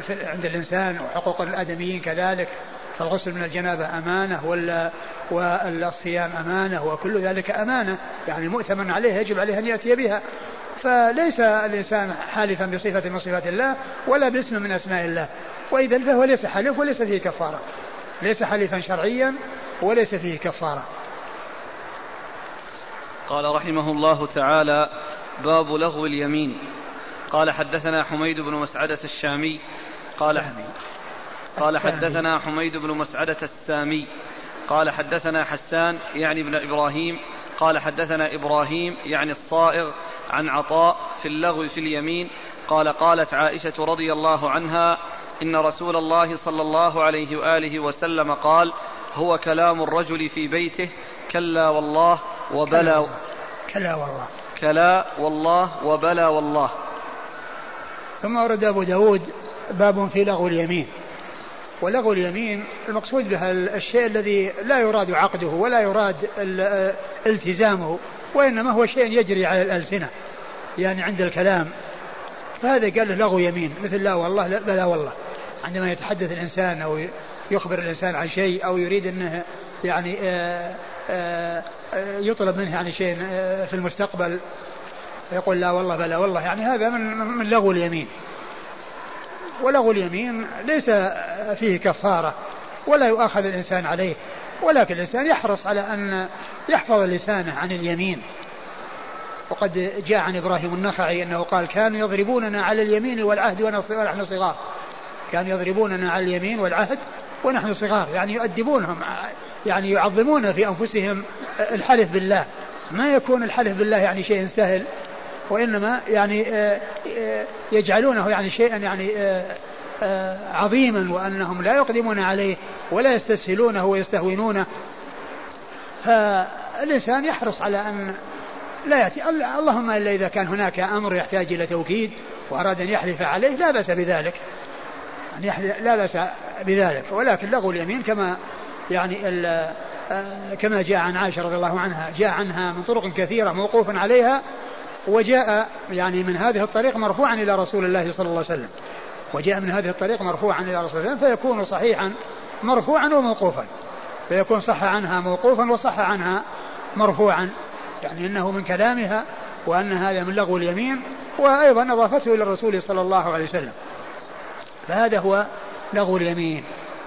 [SPEAKER 2] في عند الإنسان وحقوق الآدميين كذلك. فالغسل من الجنابة أمانة ولا والصيام أمانة وكل ذلك أمانة. يعني مؤتمن عليه يجب عليه أن يأتي بها. فليس الإنسان حالفا بصفة من صفات الله ولا باسم من أسماء الله. وإذا فهو ليس حلف وليس فيه كفارة. ليس حليفا شرعيا وليس فيه كفارة.
[SPEAKER 1] قال رحمه الله تعالى باب لغو اليمين. قال حدثنا حميد بن مسعدة الشامي. قال قال حدثنا حميد بن مسعدة السامي. قال حدثنا حسان يعني ابن إبراهيم. قال حدثنا إبراهيم يعني الصائغ عن عطاء في اللغو في اليمين. قال قالت عائشة رضي الله عنها إن رسول الله صلى الله عليه وآله وسلم قال هو كلام الرجل في بيته كلا والله وبلى
[SPEAKER 2] كلا والله.
[SPEAKER 1] كلا والله وبلى والله.
[SPEAKER 2] ثم ورد أبو داود باب في لغو اليمين. ولغو اليمين المقصود بها الشيء الذي لا يراد عقده ولا يراد التزامه وإنما هو شيء يجري على الألسنة يعني عند الكلام. فهذا قال له لغو يمين مثل لا والله لا بلا والله. عندما يتحدث الإنسان أو يخبر الإنسان عن شيء أو يريد أنه يعني آآ آآ يطلب منه يعني شيء في المستقبل. يقول لا والله بلا والله يعني هذا من من لغو اليمين. ولغو اليمين ليس فيه كفارة ولا يؤاخذ الإنسان عليه ولكن الإنسان يحرص على أن يحفظ لسانه عن اليمين. وقد جاء عن إبراهيم النخعي أنه قال كانوا يضربوننا على اليمين والعهد ونحن صغار. كانوا يضربوننا على اليمين والعهد ونحن صغار يعني يؤدبونهم يعني يعظمون في أنفسهم الحلف بالله. ما يكون الحلف بالله يعني شيء سهل وإنما يعني آه، آه، يجعلونه يعني شيئا يعني آه، عظيما وأنهم لا يقدمون عليه ولا يستسهلونه ويستهونونه فالإنسان يحرص على أن لا يأتي. اللهم إلا إذا كان هناك أمر يحتاج إلى توكيد وأراد أن يحلف عليه لا بأس بذلك. يحلف لا بأس بذلك. ولكن لغو اليمين كما يعني كما جاء عن عائشة رضي الله عنها جاء عنها من طرق كثيرة موقوفا عليها وجاء يعني من هذه الطريق مرفوعا إلى رسول الله صلى الله عليه وسلم. وجاء من هذه الطريق مرفوعا إلى رسول الله فيكون صحيحا مرفوعا وموقوفا. فيكون صح عنها موقوفا وصح عنها مرفوعا. يعني إنه من كلامها وأن هذا من لغو اليمين وأيضا أضافته إلى الرسول صلى الله عليه وسلم. فهذا هو لغو اليمين.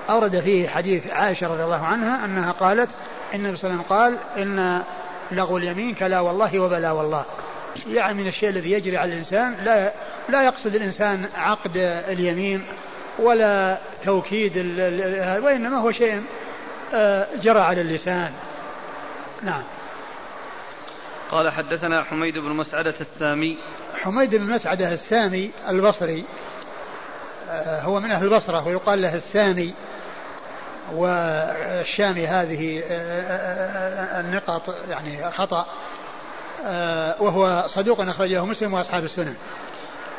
[SPEAKER 2] أورد فيه حديث عائشة رضي الله عنها أنها قالت إن النبي صلى الله عليه وسلم قال إن لغو اليمين كلا والله وبلا والله. يعني من الشيء الذي يجري على الإنسان لا لا يقصد الإنسان عقد اليمين ولا توكيد وإنما هو شيء آه، جرى على اللسان. نعم.
[SPEAKER 1] قال حدثنا حميد بن مسعدة السامي.
[SPEAKER 2] حميد بن مسعدة السامي البصري هو من أهل البصرة ويقال له السامي والشامي هذه آه، النقط يعني خطأ. وهو صدوق أخرجه مسلم وأصحاب السنن.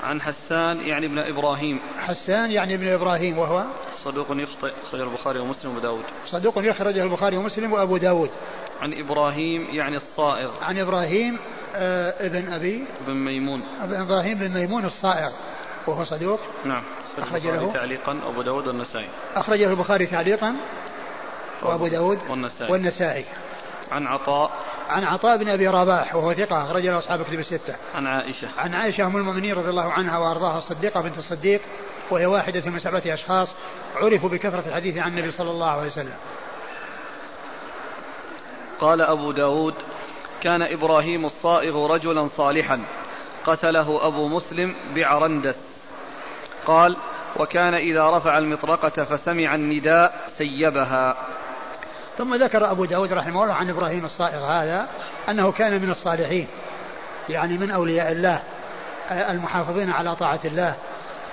[SPEAKER 1] عن حسان يعني ابن إبراهيم.
[SPEAKER 2] حسان يعني ابن إبراهيم وهو
[SPEAKER 1] صدوق يخطئ أخرجه البخاري ومسلم وأبو داود.
[SPEAKER 2] صدوق يخرجه البخاري ومسلم وأبو داود.
[SPEAKER 1] عن إبراهيم يعني الصائغ.
[SPEAKER 2] عن إبراهيم آه ابن أبي
[SPEAKER 1] بن ميمون.
[SPEAKER 2] إبراهيم بن ميمون الصائغ وهو صدوق.
[SPEAKER 1] نعم. أخرج له تعليقا أبو داود والنسائي
[SPEAKER 2] أخرجه البخاري تعليقا وأبو داود
[SPEAKER 1] والنسائي
[SPEAKER 2] والنسائي
[SPEAKER 1] عن عطاء
[SPEAKER 2] عن عطاء بن أبي رباح وهو ثقة أخرج له أصحاب كتب الستة.
[SPEAKER 1] عن عائشة.
[SPEAKER 2] عن عائشة أم المؤمنين رضي الله عنها وأرضاها الصديقة بنت الصديق وهي واحدة من سبعة أشخاص عرفوا بكثرة الحديث عن النبي صلى الله عليه وسلم.
[SPEAKER 1] قال أبو داود كان إبراهيم الصائغ رجلا صالحا قتله أبو مسلم بعرندس قال وكان إذا رفع المطرقة فسمع النداء سيبها.
[SPEAKER 2] ثم ذكر أبو داود رحمه الله عن إبراهيم الصائغ هذا أنه كان من الصالحين يعني من أولياء الله المحافظين على طاعة الله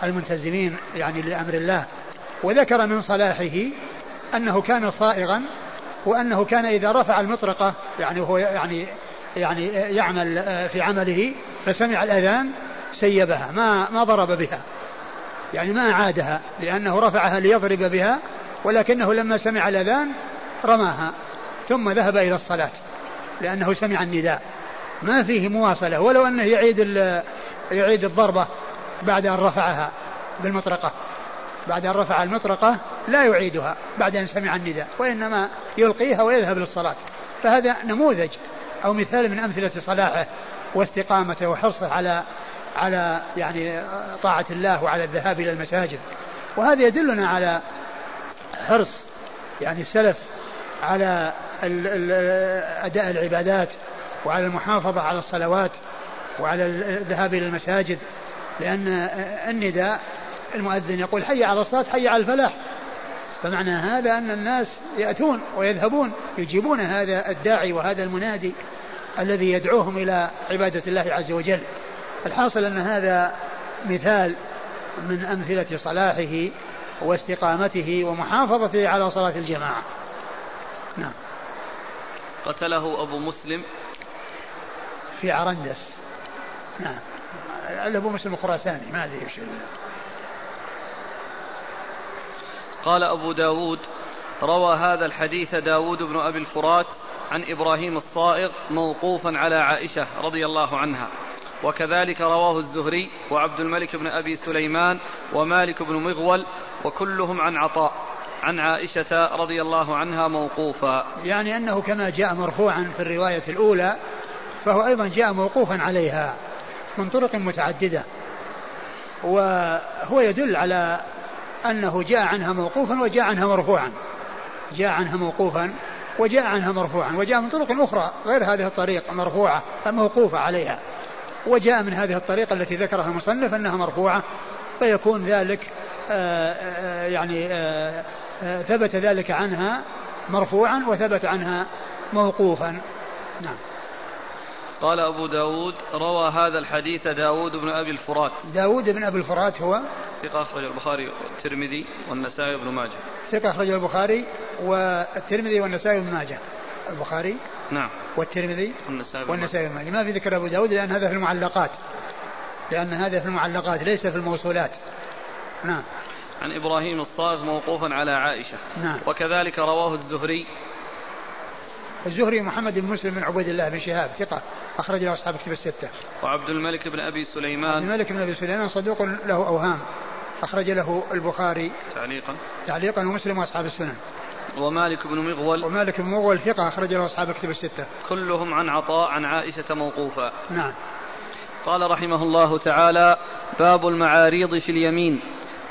[SPEAKER 2] الملتزمين يعني لأمر الله. وذكر من صلاحه أنه كان صائغا وأنه كان إذا رفع المطرقة يعني هو يعني يعني يعمل في عمله فسمع الأذان سيبها ما ما ضرب بها. يعني ما أعادها لأنه رفعها ليضرب بها ولكنه لما سمع الأذان رماها ثم ذهب إلى الصلاة لأنه سمع النداء. ما فيه مواصلة ولو أنه يعيد يعيد الضربة بعد أن رفعها بالمطرقة. بعد أن رفع المطرقة لا يعيدها بعد أن سمع النداء وإنما يلقيها ويذهب للصلاة. فهذا نموذج أو مثال من أمثلة صلاحه واستقامته وحرصه على على يعني طاعة الله وعلى الذهاب إلى المساجد. وهذا يدلنا على حرص يعني السلف على أداء العبادات وعلى المحافظة على الصلوات وعلى الذهاب إلى المساجد. لأن النداء المؤذن يقول حي على الصلاة حي على الفلاح. فمعنى هذا أن الناس يأتون ويذهبون يجيبون هذا الداعي وهذا المنادي الذي يدعوهم إلى عبادة الله عز وجل. الحاصل أن هذا مثال من أمثلة صلاحه واستقامته ومحافظته على صلاة الجماعة. نعم.
[SPEAKER 1] قتله أبو مسلم.
[SPEAKER 2] في عرندس نعم. أبو مسلم الخراساني ما أدري إيش.
[SPEAKER 1] قال أبو داود روى هذا الحديث داود بن أبي الفرات عن إبراهيم الصائغ موقوفا على عائشة رضي الله عنها. وكذلك رواه الزهري وعبد الملك بن أبي سليمان ومالك بن مغول وكلهم عن عطاء عن عائشة رضي الله عنها موقوفا.
[SPEAKER 2] يعني أنه كما جاء مرفوعا في الرواية الأولى فهو أيضا جاء موقوفا عليها من طرق متعددة. وهو يدل على أنه جاء عنها موقوفا وجاء عنها مرفوعا. جاء عنها موقوفا وجاء عنها مرفوعا. وجاء من طرق أخرى غير هذه الطريق مرفوعة موقوفة عليها. وجاء من هذه الطريقة التي ذكرها المصنف أنها مرفوعة فيكون ذلك آه، آه، يعني آه، ثبت ذلك عنها مرفوعا وثبت عنها موقوفا. نعم.
[SPEAKER 1] قال أبو داود روى هذا الحديث داود بن أبي الفرات.
[SPEAKER 2] داود بن أبي الفرات هو؟
[SPEAKER 1] ثقة أخرج البخاري والترمذي والنسائي بن ماجه.
[SPEAKER 2] ثقة أخرج البخاري والترمذي والنسائي بن ماجه. البخاري
[SPEAKER 1] نعم.
[SPEAKER 2] والترمذي
[SPEAKER 1] والنسائي
[SPEAKER 2] والنسائي ما في ذكر أبو داود؟ لأن هذا في المعلقات. لأن هذا في المعلقات ليس في الموصولات. نعم.
[SPEAKER 1] عن إبراهيم الصاغ موقوفا على عائشة.
[SPEAKER 2] نعم.
[SPEAKER 1] وكذلك رواه الزهري.
[SPEAKER 2] الزهري محمد بن مسلم بن عبيد الله بن شهاب ثقة. أخرج له أصحاب كتب الستة.
[SPEAKER 1] وعبد الملك بن أبي سليمان.
[SPEAKER 2] عبد الملك بن أبي سليمان صدوق له أوهام. أخرج له البخاري
[SPEAKER 1] تعليقا.
[SPEAKER 2] تعليقا ومسلم وأصحاب السنن.
[SPEAKER 1] ومالك بن مغول
[SPEAKER 2] ومالك بن مغول ثقة أخرج له أصحاب كتب الستة.
[SPEAKER 1] كلهم عن عطاء عن عائشة موقوفا.
[SPEAKER 2] نعم.
[SPEAKER 1] قال رحمه الله تعالى: باب المعاريض في اليمين.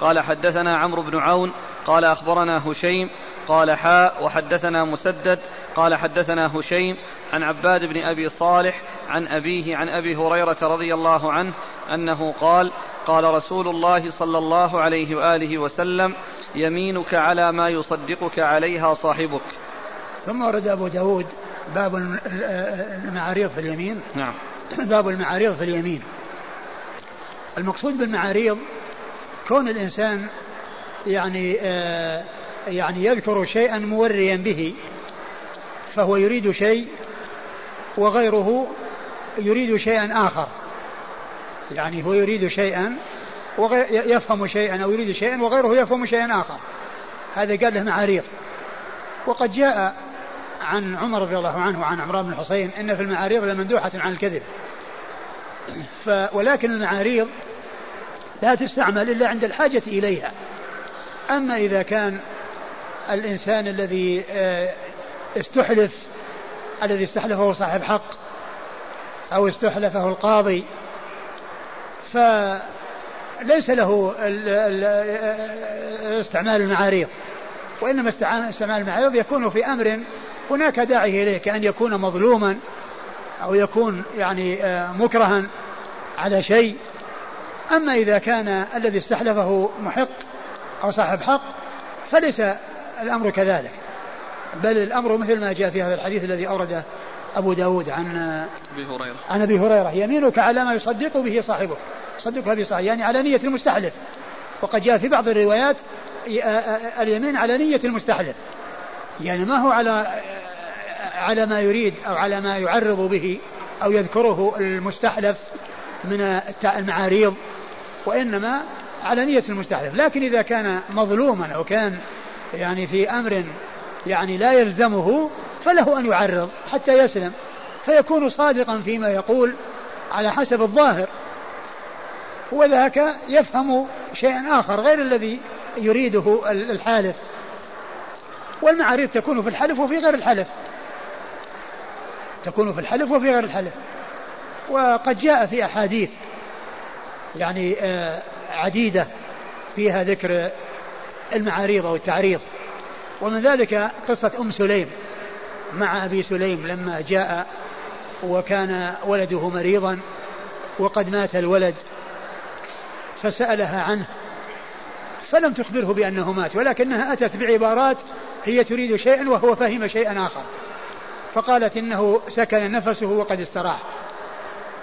[SPEAKER 1] قال حدثنا عمرو بن عون قال أخبرنا هشيم قال حاء وحدثنا مسدد قال حدثنا هشيم عن عباد بن أبي صالح عن أبيه عن أبي هريرة رضي الله عنه أنه قال قال رسول الله صلى الله عليه وآله وسلم يمينك على ما يصدقك عليها صاحبك.
[SPEAKER 2] ثم ورد أبو داود باب المعاريض في اليمين.
[SPEAKER 1] نعم.
[SPEAKER 2] باب المعاريض في اليمين. المقصود بالمعاريض كون الإنسان يعني آه يعني يذكر شيئا موريا به فهو يريد شيء وغيره يريد شيئا آخر. يعني هو يريد شيئا يفهم شيئا أو يريد شيئا وغيره يفهم شيئا آخر. هذا قال له معاريض. وقد جاء عن عمر رضي الله عنه وعن عمران بن الحصين إن في المعاريض لمندوحة عن الكذب. ف ولكن المعاريض لا تستعمل إلا عند الحاجة إليها. أما إذا كان الإنسان الذي آه، استحلف الذي استحلفه صاحب حق أو استحلفه القاضي. فليس له استعمال المعاريض وإنما استعمال المعاريض يكون في أمر هناك داعي إليه كأن يكون مظلوما أو يكون يعني آه، مكرها على شيء. أما إذا كان الذي استحلفه محق أو صاحب حق فليس الأمر كذلك. بل الأمر مثل ما جاء في هذا الحديث الذي أورده أبو داود عن
[SPEAKER 1] أبي هريرة.
[SPEAKER 2] عن أبي هريرة. يمينك على ما يصدق به صاحبه صدقها به صاحبه يعني على نية المستحلف. وقد جاء في بعض الروايات اليمين على نية المستحلف. يعني ما هو على على ما يريد أو على ما يعرض به أو يذكره المستحلف من المعاريض وإنما على نية المستحلف. لكن إذا كان مظلوما أو كان يعني في أمر يعني لا يلزمه فله أن يعرض حتى يسلم. فيكون صادقا فيما يقول على حسب الظاهر. وذاك يفهم شيئا آخر غير الذي يريده الحالف. والمعاريض تكون في الحلف وفي غير الحلف. تكون في الحلف وفي غير الحلف. وقد جاء في أحاديث يعني آه، عديدة فيها ذكر المعاريض أو التعريض. ومن ذلك قصة أم سليم مع أبي سليم لما جاء وكان ولده مريضا وقد مات الولد فسألها عنه فلم تخبره بأنه مات ولكنها أتت بعبارات هي تريد شيئا وهو فهم شيئا آخر. فقالت إنه سكن نفسه وقد استراح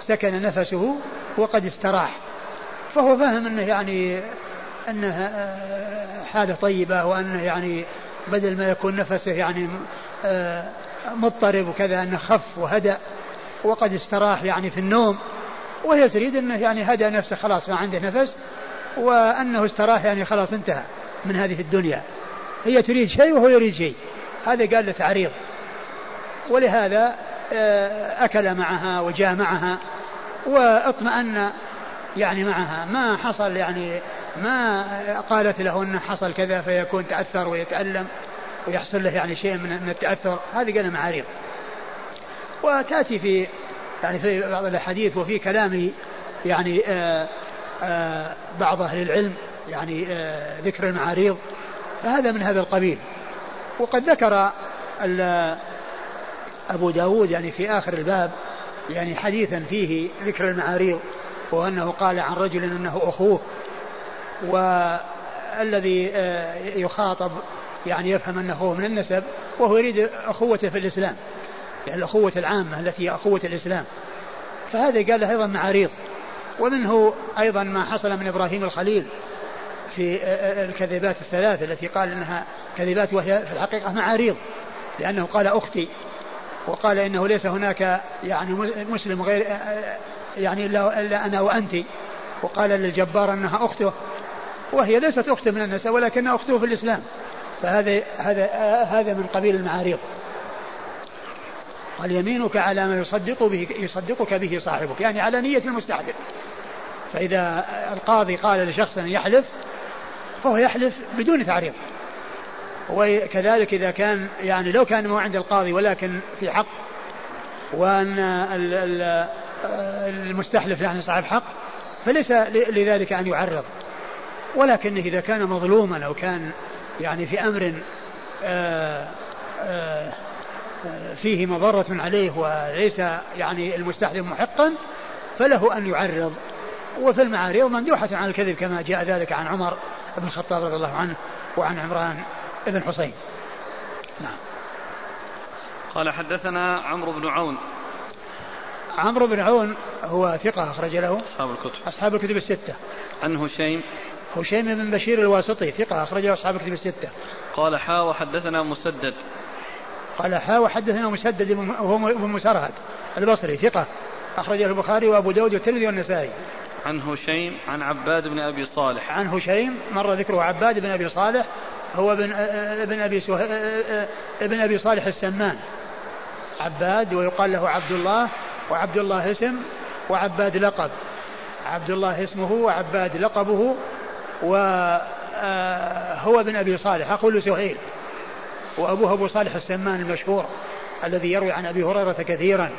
[SPEAKER 2] سكن نفسه وقد استراح. فهو فهم أنه يعني أنه حالة طيبة وأنه يعني بدل ما يكون نفسه يعني آه، مضطرب وكذا أنه خف وهدأ وقد استراح يعني في النوم وهي تريد أنه يعني هدأ نفسه خلاص ما عنده نفس وأنه استراح يعني خلاص انتهى من هذه الدنيا. هي تريد شيء وهو يريد شيء. هذا قال له تعريض. ولهذا آه، أكل معها وجامعها وأطمأن يعني معها. ما حصل يعني ما قالت له إنه حصل كذا فيكون تأثر ويتألم ويحصل له يعني شيء من التأثر هذه قال معارض وتأتي في يعني في بعض الأحاديث وفي كلام يعني آآ آآ بعض أهل العلم يعني ذكر المعاريض فهذا من هذا القبيل. وقد ذكر أبو داود يعني في آخر الباب يعني حديثا فيه ذكر المعاريض وأنه قال عن رجل أنه أخوه والذي آه، يخاطب يعني يفهم أنه من النسب وهو يريد أخوته في الإسلام يعني الأخوة العامة التي هي أخوة الإسلام. فهذا قال له أيضا معاريض ومنه أيضا ما حصل من إبراهيم الخليل في آه، آه، الكذبات الثلاث التي قال إنها كذبات وهي في الحقيقة معاريض لأنه قال أختي وقال إنه ليس هناك يعني مسلم غير يعني إلا أنا وانت وقال للجبار أنها أخته. وهي ليست اخته من النساء ولكنها أخته في الإسلام. فهذا هذا هذا من قبيل المعاريض. قال يمينك على ما يصدق به يصدقك به صاحبك. يعني على نية المستحلف فإذا القاضي قال لشخص أن يحلف فهو يحلف بدون تعريض. وكذلك إذا كان يعني لو كان مو عند القاضي ولكن في حق وأن المستحلف يعني صاحب حق فليس لذلك أن يعرض. ولكن إذا كان مظلوما أو كان يعني في أمر آه، آه، فيه مضرة عليه وليس يعني المستحلف محقا فله أن يعرض. وفي المعارض مندوحة عن الكذب كما جاء ذلك عن عمر بن الخطاب رضي الله عنه وعن عمران بن حسين. نعم.
[SPEAKER 1] قال حدثنا عمرو بن عون.
[SPEAKER 2] عمرو بن عون هو ثقة أخرج له
[SPEAKER 1] أصحاب الكتب.
[SPEAKER 2] أصحاب الكتب الستة.
[SPEAKER 1] عن هشيم.
[SPEAKER 2] هشيم بن بشير الواسطي ثقة أخرجه أصحاب الكتب الستة.
[SPEAKER 1] قال حا وحدثنا مسدد.
[SPEAKER 2] قال حا وحدثنا مسدد وهو ابن مسرهد البصري ثقة أخرجه البخاري وأبو داود والترمذي والنسائي.
[SPEAKER 1] عن هشيم عن عباد بن أبي صالح.
[SPEAKER 2] عن هشيم مر ذكره عباد بن أبي صالح هو ابن ابن أبي سه... ابن أبي صالح السمان. عباد ويقال له عبد الله وعبد الله اسم وعباد لقب. عبد الله اسمه وعباد لقبه وهو ابن أبي صالح أقول سهيل. وأبوه أبو صالح السمان المشهور الذي يروي عن أبي هريرة كثيرا.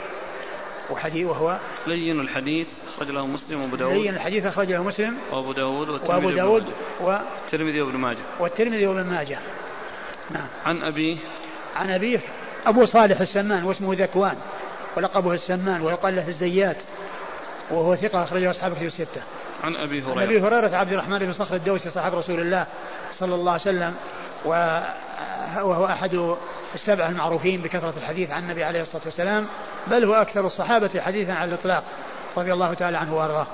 [SPEAKER 2] وحديث وهو
[SPEAKER 1] لين الحديث أخرج له مسلم وأبو داود.
[SPEAKER 2] لين الحديث أخرج له مسلم
[SPEAKER 1] وأبو داود
[SPEAKER 2] وأبو داود
[SPEAKER 1] والترمذي وابن ماجه.
[SPEAKER 2] والترمذي وابن ماجه.
[SPEAKER 1] نعم. عن أبيه
[SPEAKER 2] عن أبيه أبو صالح السمان واسمه ذكوان. ولقبه السمان ويقال له الزيات. وهو ثقة أخرجه أصحاب الكتب الستة.
[SPEAKER 1] عن أبي هريرة. عن
[SPEAKER 2] أبي هريرة عبد الرحمن بن صخر الدوسي صاحب رسول الله صلى الله عليه وسلم وهو أحد السبعة المعروفين بكثرة الحديث عن النبي عليه الصلاة والسلام بل هو أكثر الصحابة حديثا على الإطلاق رضي الله تعالى عنه وأرضاه.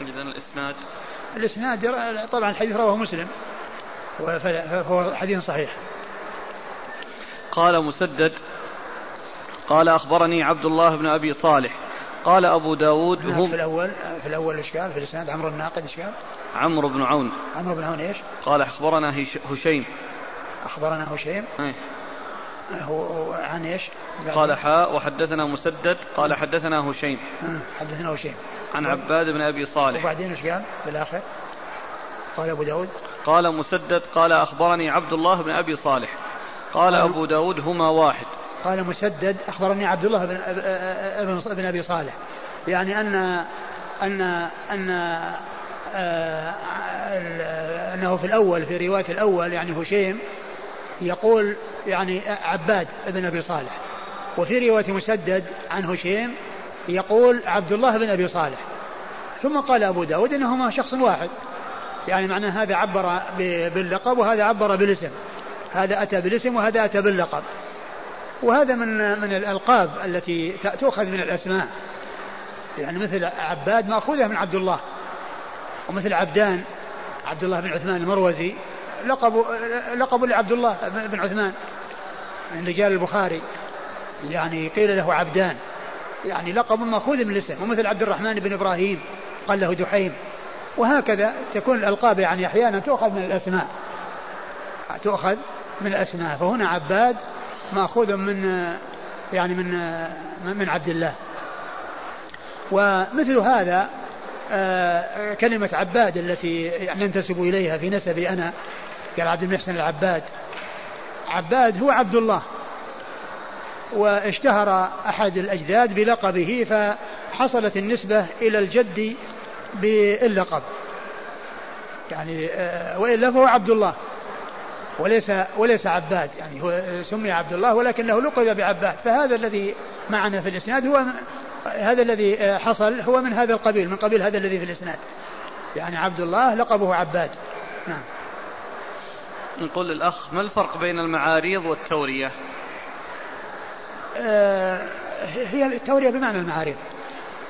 [SPEAKER 1] إذا الإسناد
[SPEAKER 2] الإسناد طبعا الحديث رواه مسلم فهو حديث صحيح.
[SPEAKER 1] قال مسدد قال أخبرني عبد الله بن أبي صالح قال أبو داود
[SPEAKER 2] هم في الأول في الأول إشكال في الإسناد عمرو الناقد إشكال
[SPEAKER 1] عمرو بن عون.
[SPEAKER 2] عمرو بن عون إيش؟
[SPEAKER 1] قال أخبرنا هشيم.
[SPEAKER 2] أخبرنا هشيم.
[SPEAKER 1] أيه.
[SPEAKER 2] هو عن إيش؟
[SPEAKER 1] قال حاء وحدثنا مسدد. قال حدثنا هشيم.
[SPEAKER 2] حدثنا هشيم.
[SPEAKER 1] عن عباد بن أبي صالح.
[SPEAKER 2] وبعدين إيش قال؟ في الآخر؟ قال أبو داود.
[SPEAKER 1] قال مسدد قال أخبرني عبد الله بن أبي صالح. قال, أبو داود هما واحد.
[SPEAKER 2] قال مسدد أخبرني عبد الله بن أبن بن أبي صالح. يعني ان ان آه، أنه في الأول في رواية الأول يعني هشيم يقول يعني عباد بن أبي صالح. وفي رواية مسدد عن هشيم يقول عبد الله بن أبي صالح. ثم قال أبو داود إنهما شخص واحد. يعني معنى هذا عبر باللقب وهذا عبر بالاسم. هذا أتى بالاسم وهذا أتى باللقب. وهذا من من الألقاب التي تؤخذ من الأسماء. يعني مثل عباد مأخوذة من عبد الله ومثل عبدان عبد الله بن عثمان المروزي لقب لقب لعبد الله بن عثمان من رجال البخاري. يعني قيل له عبدان. يعني لقب مأخوذ من الاسم ومثل عبد الرحمن بن إبراهيم قال له دحيم وهكذا تكون الألقاب يعني أحيانا تؤخذ من الأسماء. تؤخذ من الأسماء. فهنا عباد مأخوذ من يعني من من عبد الله. ومثل هذا آه، كلمة عباد التي يعني ننتسب إليها في نسبي أنا قال عبد المحسن العباد. عباد هو عبد الله. واشتهر أحد الأجداد بلقبه فحصلت النسبة إلى الجد باللقب. يعني آه، وإلا فهو عبد الله. وليس وليس عباد يعني هو سمي عبد الله ولكنه لقب بعباد فهذا الذي معنا في الإسناد هو هذا الذي حصل هو من هذا القبيل من قبيل هذا الذي في الإسناد. يعني عبد الله لقبه عباد. نعم.
[SPEAKER 1] نقول للأخ ما الفرق بين المعاريض والتورية؟
[SPEAKER 2] آه هي التورية بمعنى المعاريض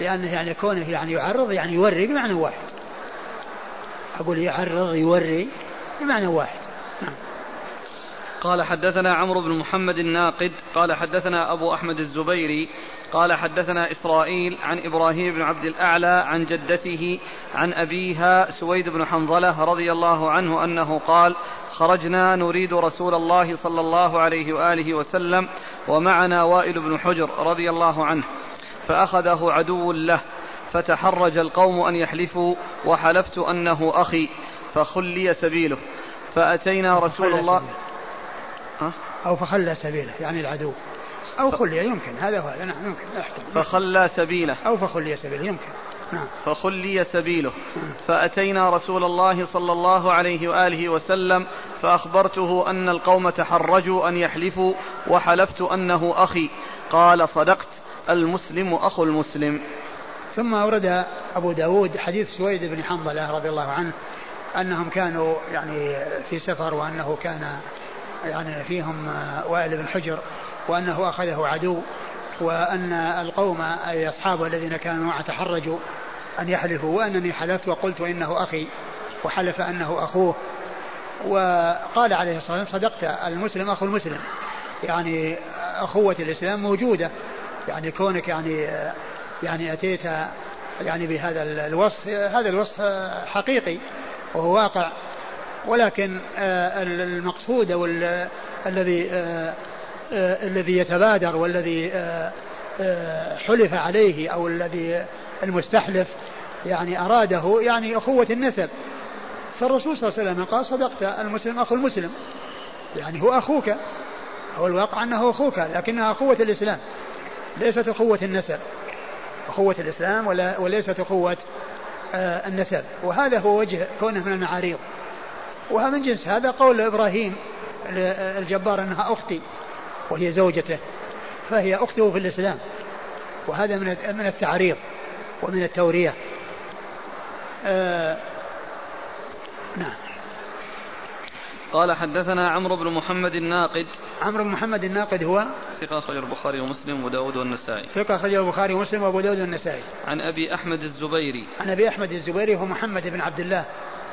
[SPEAKER 2] لأنه يعني كونه يعني يعرض يعني يوري بمعنى واحد. أقول يعرض يوري بمعنى واحد. نعم.
[SPEAKER 1] قال حدثنا عمرو بن محمد الناقد قال حدثنا أبو أحمد الزبيري قال حدثنا إسرائيل عن إبراهيم بن عبد الأعلى عن جدته عن أبيها سويد بن حنظلة رضي الله عنه أنه قال خرجنا نريد رسول الله صلى الله عليه وآله وسلم ومعنا وائل بن حجر رضي الله عنه فأخذه عدو له فتحرج القوم أن يحلفوا وحلفت أنه أخي فخلي سبيله فأتينا رسول الله؟
[SPEAKER 2] أو فخلى سبيله يعني العدو. أو خلي يمكن هذا هو نعم يمكن
[SPEAKER 1] فخلى سبيله.
[SPEAKER 2] أو فخلي سبيله يمكن.
[SPEAKER 1] نعم. فخلي سبيله. فأتينا رسول الله صلى الله عليه وآله وسلم فأخبرته أن القوم تحرجوا أن يحلفوا وحلفت أنه أخي. قال صدقت المسلم أخو المسلم.
[SPEAKER 2] ثم أورد أبو داود حديث سويد بن حنظلة رضي الله عنه أنهم كانوا يعني في سفر وأنه كان يعني فيهم وائل بن حجر وأنه أخذه عدو وأن القوم أي أصحابه الذين كانوا معه تحرجوا أن يحلفوا. وأنني حلفت وقلت إنه أخي وحلف أنه أخوه. وقال عليه الصلاة والسلام صدقت المسلم أخو المسلم. يعني أخوة الإسلام موجودة. يعني كونك يعني يعني أتيت يعني بهذا الوصف هذا الوصف حقيقي وهو واقع. ولكن المقصود أو الذي الذي يتبادر والذي حلف عليه أو الذي المستحلف يعني أراده يعني أخوة النسب. فالرسول صلى الله عليه وسلم قال صدقت المسلم أخو المسلم. يعني هو أخوك. هو الواقع أنه أخوك لكنها اخوه الإسلام ليست اخوه النسب. اخوه الإسلام ولا وليست اخوه النسب. وهذا هو وجه كونه من المعاريض وها من جنس؟ هذا قول إبراهيم الجبار أنها أختي وهي زوجته فهي أخته في الإسلام وهذا من من التعريض ومن التورية. آه
[SPEAKER 1] نعم. قال حدثنا عمرو بن محمد الناقد.
[SPEAKER 2] عمرو بن محمد الناقد هو؟
[SPEAKER 1] ثقة أخرجه البخاري ومسلم وداود والنسائي.
[SPEAKER 2] ثقة أخرجه البخاري ومسلم وأبو داود والنسائي.
[SPEAKER 1] عن أبي أحمد الزبيري.
[SPEAKER 2] عن أبي أحمد الزبيري هو محمد بن عبد الله.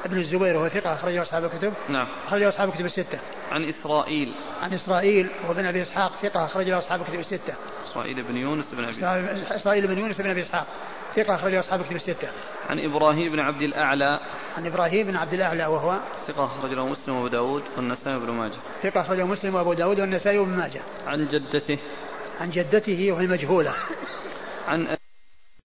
[SPEAKER 2] ابن الزبير وهو ثقة أخرجه أصحاب الكتب.
[SPEAKER 1] نعم.
[SPEAKER 2] أخرجه أصحاب الكتب الستة.
[SPEAKER 1] عن إسرائيل.
[SPEAKER 2] عن إسرائيل وابن أبي إسحاق ثقة أخرجه أصحاب الكتب الستة.
[SPEAKER 1] إسرائيل بن يونس بن أبي
[SPEAKER 2] إسرائيل بن يونس بن أبي إسحاق. ثقة أخرجه أصحاب الكتب الستة.
[SPEAKER 1] عن إبراهيم بن عبد الأعلى.
[SPEAKER 2] عن إبراهيم بن عبد الأعلى وهو
[SPEAKER 1] ثقة أخرجه مسلم وأبو داود والنسائي وابن ماجه.
[SPEAKER 2] ثقة أخرجه مسلم وأبو داود والنسائي وابن ماجه.
[SPEAKER 1] عن جدته.
[SPEAKER 2] عن جدته وهي مجهولة.
[SPEAKER 1] عن